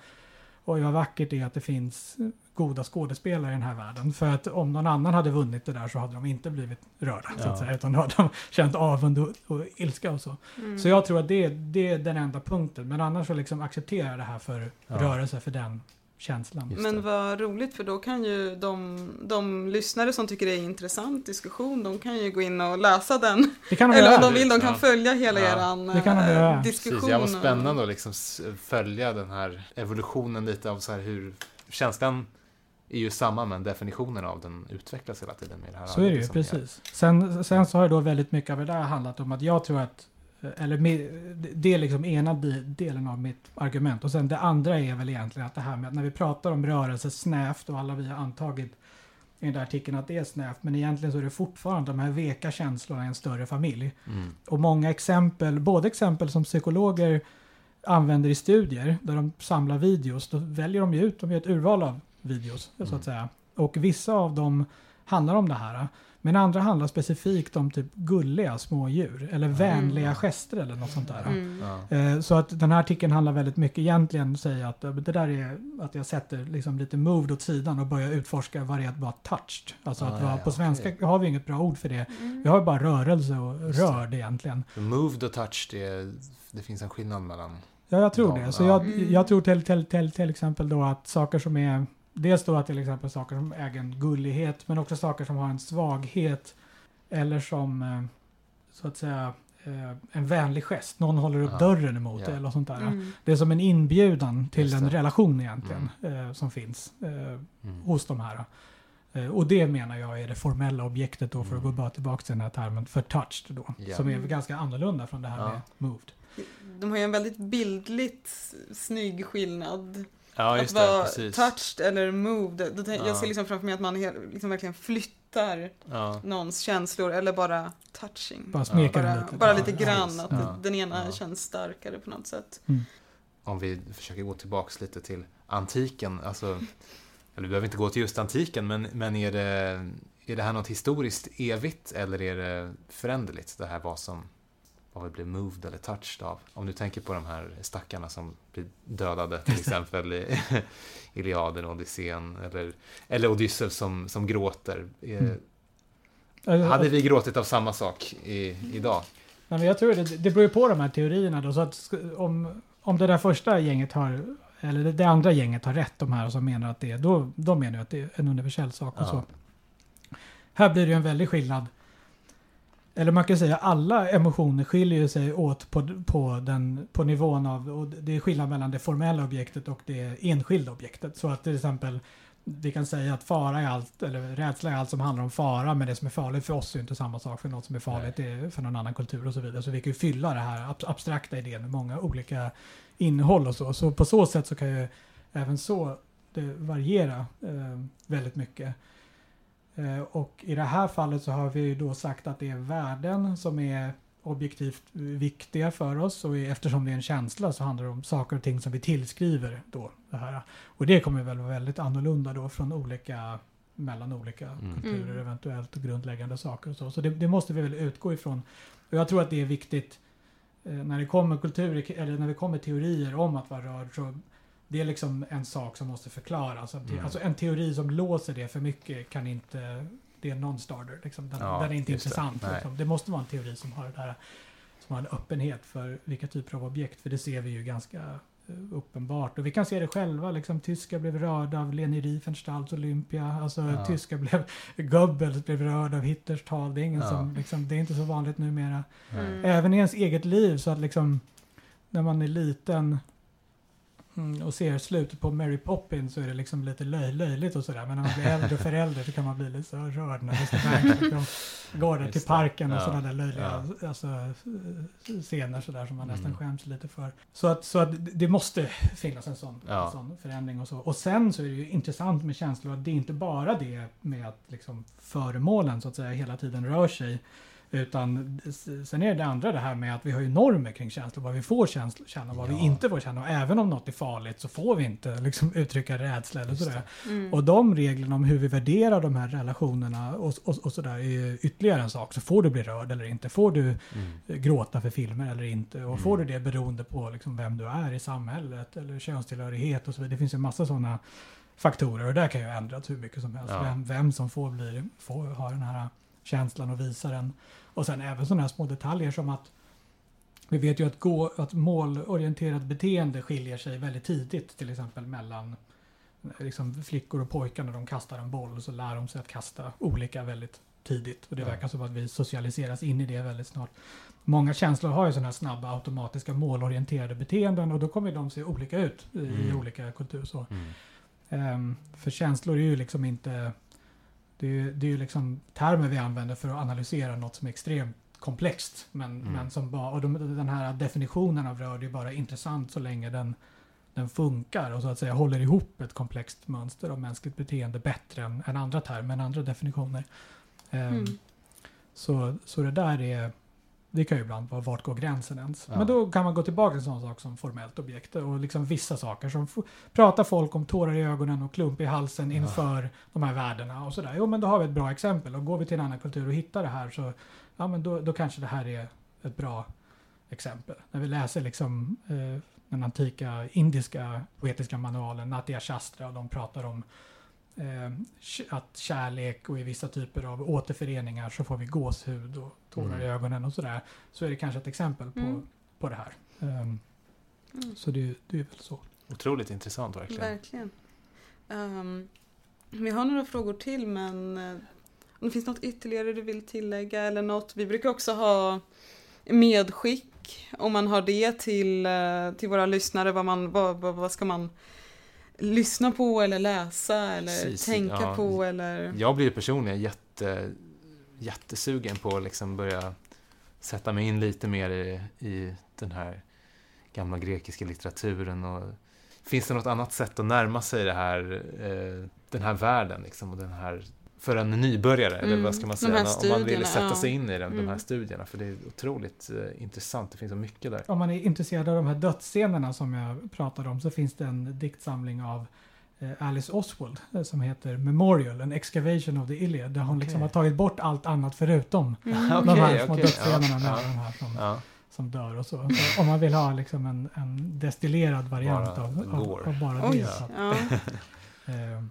oj vad vackert det är att det finns goda skådespelare i den här världen. För att om någon annan hade vunnit det där så hade de inte blivit rörda. Så att Ja. säga, utan då hade de känt avund och, och ilska och så. Mm. Så jag tror att det, det är den enda punkten. Men annars så liksom acceptera det här för Ja. rörelse, för den känslan. Just Men vad roligt för då kan ju de, de lyssnare som tycker det är intressant diskussion, de kan ju gå in och läsa den. Det kan de Eller om de vill, de kan Ja. följa hela Ja. eran Det kan de eh, göra. diskussion. Precis, ja, vad spännande att liksom följa den här evolutionen lite av så här hur känslan är ju samma men definitionen av den utvecklas hela tiden med det här Så är det ju, precis. Sen, sen så har ju då väldigt mycket av det där handlat om att jag tror att, eh, eller med- det är liksom ena de- delen av mitt argument. Och sen det andra är väl egentligen att det här med att när vi pratar om rörelse snävt och alla vi har antagit i den där artikeln att det är snävt. Men egentligen så är det fortfarande de här veka känslorna i en större familj. Mm. Och många exempel, både exempel som psykologer använder i studier där de samlar videos. Då väljer de ju ut, de gör ett urval av videos så Mm. att säga. Och vissa av dem handlar om det här. Men andra handlar specifikt om typ gulliga små djur. Eller vänliga gester eller något sånt där. Mm. Ja. Eh, Så att den här artikeln handlar väldigt mycket egentligen säga att eh, det där är att jag sätter liksom lite moved åt sidan och börjar utforska vad det är att vara touched. Alltså Ah, att vara, ja, på svenska har vi inget bra ord för det. Mm. Vi har ju bara rörelse och Just det. rörd egentligen. Så Moved och touch, det, det finns en skillnad mellan... Ja, jag tror det. Så ja. jag, Mm. jag tror till, till, till, till exempel då att saker som är Dels då att till exempel saker som äger en gullighet men också saker som har en svaghet eller som eh, så att säga eh, en vänlig gest. Någon håller upp Ja. dörren emot Ja. eller något sånt där. Mm. Det är som en inbjudan till en relation egentligen eh, som finns Mm. hos de här. Och det menar jag är det formella objektet då för att Mm. gå bara tillbaka till den här termen för touched då. Ja. Som är Mm. ganska annorlunda från det här Ja. med moved. De har ju en väldigt bildligt snygg skillnad. Ja, att just det. vara Precis. touched eller moved. Då tänk, Ja. Jag ser liksom framför mig att man liksom verkligen flyttar Ja. någons känslor eller bara touching. Bara smeka Bara, lite. bara lite grann, att Ja. den ena Ja. känns starkare på något sätt. Om vi försöker gå tillbaks lite till antiken, alltså... Eller vi behöver inte gå till just antiken, men, men är, det, är det här något historiskt evigt eller är det föränderligt? Det här vad som vad vi blir moved eller touched av. Om du tänker på de här stackarna som blir dödade till exempel i Iliaden och Odysseen eller, eller Odysseus som, som gråter. Eh, Mm. Eh, Hade vi gråtit av samma sak i, idag? Nej, men jag tror det, det beror ju på de här teorierna då. Så att om, om det där första gänget har, eller det, det andra gänget har rätt, de här som menar att det är, då, då menar jag att det är en universell sak och Ja. så. Här blir det ju en väldig skillnad. Eller man kan säga alla emotioner skiljer sig åt på, på, den, på nivån av, och det är skillnad mellan det formella objektet och det enskilda objektet. Så att till exempel vi kan säga att fara är allt, eller rädsla är allt som handlar om fara, men det som är farligt för oss är inte samma sak för något som är farligt är för någon annan kultur och så vidare. Så vi kan ju fylla det här ab- abstrakta idén med många olika innehåll och så. Så på så sätt så kan ju även så variera eh, väldigt mycket. Eh, och i det här fallet så har vi ju då sagt att det är värden som är objektivt viktiga för oss och eftersom det är en känsla så handlar det om saker och ting som vi tillskriver då det här. Och det kommer väl vara väldigt annorlunda då från olika mellan olika Mm. kulturer Mm. eventuellt och grundläggande saker och så. Så det, det måste vi väl utgå ifrån. Och jag tror att det är viktigt eh, när det kommer kulturer eller när det kommer teorier om att vara rörd så det är liksom en sak som måste förklaras. En te- Mm. Alltså en teori som låser det för mycket kan inte, det är en non-starter. Liksom. Den, Ja, den är inte det. intressant. Nej. Liksom. Det måste vara en teori som har det här som har en öppenhet för vilka typer av objekt. För det ser vi ju ganska eh, uppenbart. Och vi kan se det själva. Liksom, tyskar blev rörda av Leni Riefenstahls Olympia. Alltså Ja. tyskar blev, Goebbels blev rörd av Hitlers tal. Det är, ingen Ja. som, liksom, det är inte så vanligt numera. Mm. Även i ens eget liv så att liksom när man är liten mm, och ser slutet på Mary Poppins så är det liksom lite löj, löjligt och sådär. Men när man blir äldre och förälder så kan man bli lite så rörd när Mr. Liksom går där till parken och Ja. sådana där löjliga Ja. alltså, eh, scener sådär som man nästan Mm. skäms lite för. Så att, så att det måste finnas en sån, Ja. en sån förändring och så. Och sen så är det ju intressant med känslor att det är inte bara det med att liksom föremålen så att säga hela tiden rör sig. Utan sen är det andra det här med att vi har ju normer kring känslor. Vad vi får känna och vad vi Ja. inte får känna. Och även om något är farligt så får vi inte liksom, uttrycka rädsla eller sådär. Mm. Och de reglerna om hur vi värderar de här relationerna och, och, och sådär är ju ytterligare en sak. Så får du bli rörd eller inte? Får du Mm. gråta för filmer eller inte? Och Mm. får du det beroende på liksom vem du är i samhället eller könstillhörighet och så vidare. Det finns ju massa sådana faktorer och där kan ju ändras hur mycket som helst. Ja. Vem, vem som får, bli, får ha den här känslan och visa den. Och sen även sådana här små detaljer som att vi vet ju att, gå, att målorienterat beteende skiljer sig väldigt tidigt till exempel mellan liksom flickor och pojkar när de kastar en boll så lär de sig att kasta olika väldigt tidigt. Och det Ja. verkar som att vi socialiseras in i det väldigt snart. Många känslor har ju sådana här snabba automatiska målorienterade beteenden och då kommer de se olika ut i, Mm. olika kulturer. Mm. Ehm, för känslor är ju liksom inte... Det är, ju- det är ju liksom termer vi använder för att analysera något som är extremt komplext. Men, Mm. men som bara, och de, den här definitionen av rörd är bara intressant så länge den, den funkar och så att säga håller ihop ett komplext mönster av mänskligt beteende bättre än, än andra termer, än andra definitioner. Ehm, Mm. så, så det där är, det kan ju ibland vara vart går gränsen ens. Ja. Men då kan man gå tillbaka till sådana saker som formellt objekt och liksom vissa saker som pratar folk om tårar i ögonen och klump i halsen Ja. inför de här värdena och sådär. Jo men då har vi ett bra exempel och går vi till en annan kultur och hittar det här så ja men då, då kanske det här är ett bra exempel. När vi läser liksom eh, den antika indiska poetiska manualen Natya Shastra och de pratar om att kärlek och i vissa typer av återföreningar så får vi gåshud och tårar Mm. i ögonen och sådär. Så är det kanske ett exempel på, Mm. på det här. Ehm, Mm. så det, det är väl så. Otroligt intressant verkligen. Verkligen. Ehm, vi har några frågor till men eh, om det finns något ytterligare du vill tillägga eller något. Vi brukar också ha medskick om man har det till, eh, till våra lyssnare. Vad, man, vad, vad, vad ska man lyssna på eller läsa eller Precis, tänka ja. på eller... Jag blir personligen jätte, jättesugen på att liksom börja sätta mig in lite mer i, i den här gamla grekiska litteraturen. Och finns det något annat sätt att närma sig det här, eh, den här världen liksom, och den här för en nybörjare, eller Mm, vad ska man säga, om man vill sätta ja. sig in i den, de här Mm. studierna. För det är otroligt eh, intressant, det finns så mycket där. Om man är intresserad av de här dödsscenerna som jag pratade om så finns det en diktsamling av eh, Alice Oswald eh, som heter Memorial, an excavation of the Iliad. Där hon liksom Okej. har tagit bort allt annat förutom Mm. de här små okej, dödsscenerna ja, med de här som, Ja, som dör och så. så. Om man vill ha liksom en, en destillerad variant Bara av, av, av bara Oj, det. Så, att, ja. eh,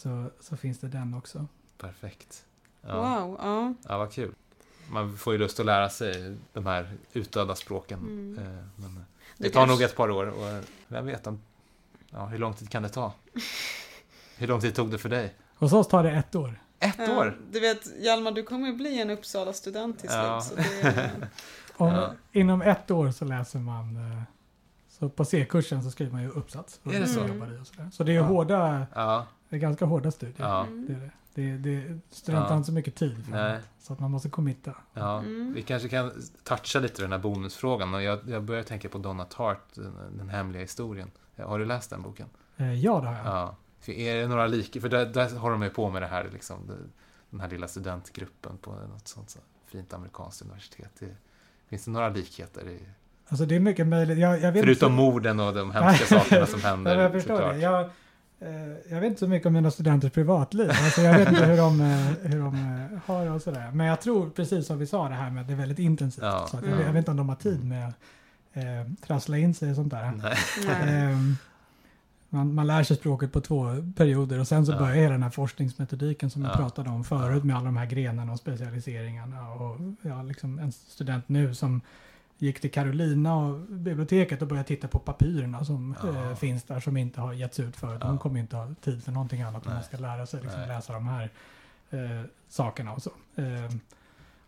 så, så finns det den också. perfekt. Ja. Wow, ja. Ja, vad kul. Man får ju lust att lära sig de här utdöda språken. Mm. Eh, Men det Det tar kanske- nog ett par år och eh, vem vet om, ja, hur lång tid kan det ta? Hur lång tid tog det för dig? Hos oss tar det ett år. Ett Ja, år? Du vet, Hjalmar, du kommer ju bli en Uppsala-student till slut. Ja. Så det, Om, Ja. Inom ett år så läser man eh, så på C-kursen så skriver man ju uppsats. Är det så? Så det är hårda, Ja, det är ganska hårda studier. ja, Mm. Det är det. Det, det, studenter Ja. har inte så mycket tid för Nej. Så att man måste committa. ja. Mm. Vi kanske kan toucha lite den här bonusfrågan. Och jag, jag börjar tänka på Donna Tartt, den, den hemliga historien. Har du läst den boken? Eh, ja, det har jag. Ja. För är det några lik? För där, där har de ju på med det här, liksom, den här lilla studentgruppen på något sånt så fint amerikanskt universitet. Det, finns det några likheter? I, Alltså det är mycket möjligt. Jag, jag vet förutom inte, morden och de hemska sakerna som händer. Ja, jag förstår såklart. det. Jag, jag vet inte så mycket om mina studenters privatliv. Alltså jag vet inte hur de, eh, hur de eh, har det och sådär. Men jag tror precis som vi sa det här med att det är väldigt intensivt. Ja. Så att jag, Mm. jag vet inte om de har tid med att eh, trassla in sig och sånt där. Ehm, man, man lär sig språket på två perioder och sen så Ja. börjar hela den här forskningsmetodiken som jag Ja. pratade om förut med alla de här grenarna och specialiseringarna. Och ja, liksom en student nu som gick till Carolina och biblioteket och började titta på papyrerna som Ja. eh, finns där som inte har getts ut förut. Ja. kommer inte ha tid för någonting annat om man ska lära sig liksom, läsa de här eh, sakerna och så. Ehm,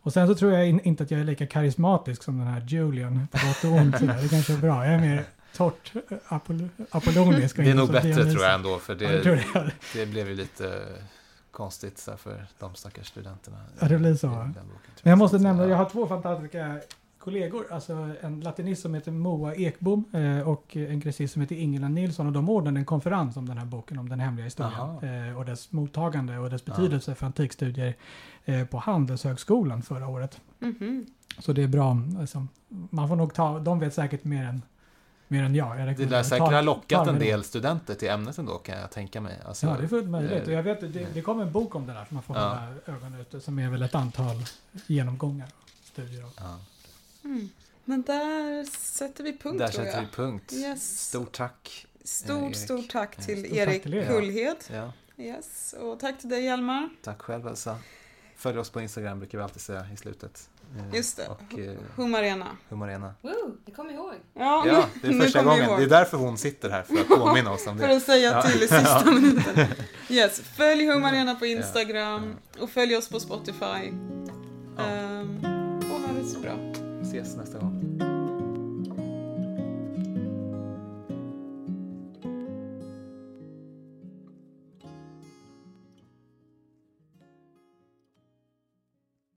och sen så tror jag in, inte att jag är lika karismatisk som den här Julian på gott och ont. Det kanske är bra. Jag är mer torrt eh, apol apollonisk. Det är nog bättre Dionysisk. tror jag ändå. För Ja, jag tror det, det. det blev ju lite konstigt så för de stackars studenterna. Ja, det blir så, boken, Men jag måste nämna, ja. jag har två fantastiska kollegor. Alltså en latinist som heter Moa Ekbom eh, och en grecist som heter Ingela Nilsson. Och de ordnade en konferens om den här boken, om den hemliga historien. Eh, och dess mottagande och dess Ja. betydelse för antikstudier eh, på Handelshögskolan förra året. Mhm. Så det är bra. Alltså, man får nog ta, de vet säkert mer än, mer än jag. jag Det lär säkert ta- ha lockat en del det. studenter till ämnet ändå kan jag tänka mig. Alltså, Ja, det är fullt möjligt. eh, Och jag vet, det, det kommer en bok om det där som man får Ja. hålla ögonen ute. Som är väl ett antal genomgångar och studier. av. ja. Mm. Men där sätter vi punkt Där tror sätter jag. vi punkt. Yes. Stort tack. Stort, Erik. stort tack till stort tack Erik till er. Kullhed. Ja, Yes. Och tack till dig Hjalmar. tack själv Elsa. Följ oss på Instagram brukar vi alltid säga i slutet. Eh, Just det. Och eh, Humarena. Humarena. Woo, det kommer jag ihåg. Ja, Ja, det är första gången. Det är därför hon sitter här, för att påminna oss om För det. att säga Ja. till i sista Ja. minuten. Yes, följ Humarena på Instagram och följ oss på Spotify. Ja. Ehm, och ha det så bra. 安康なさん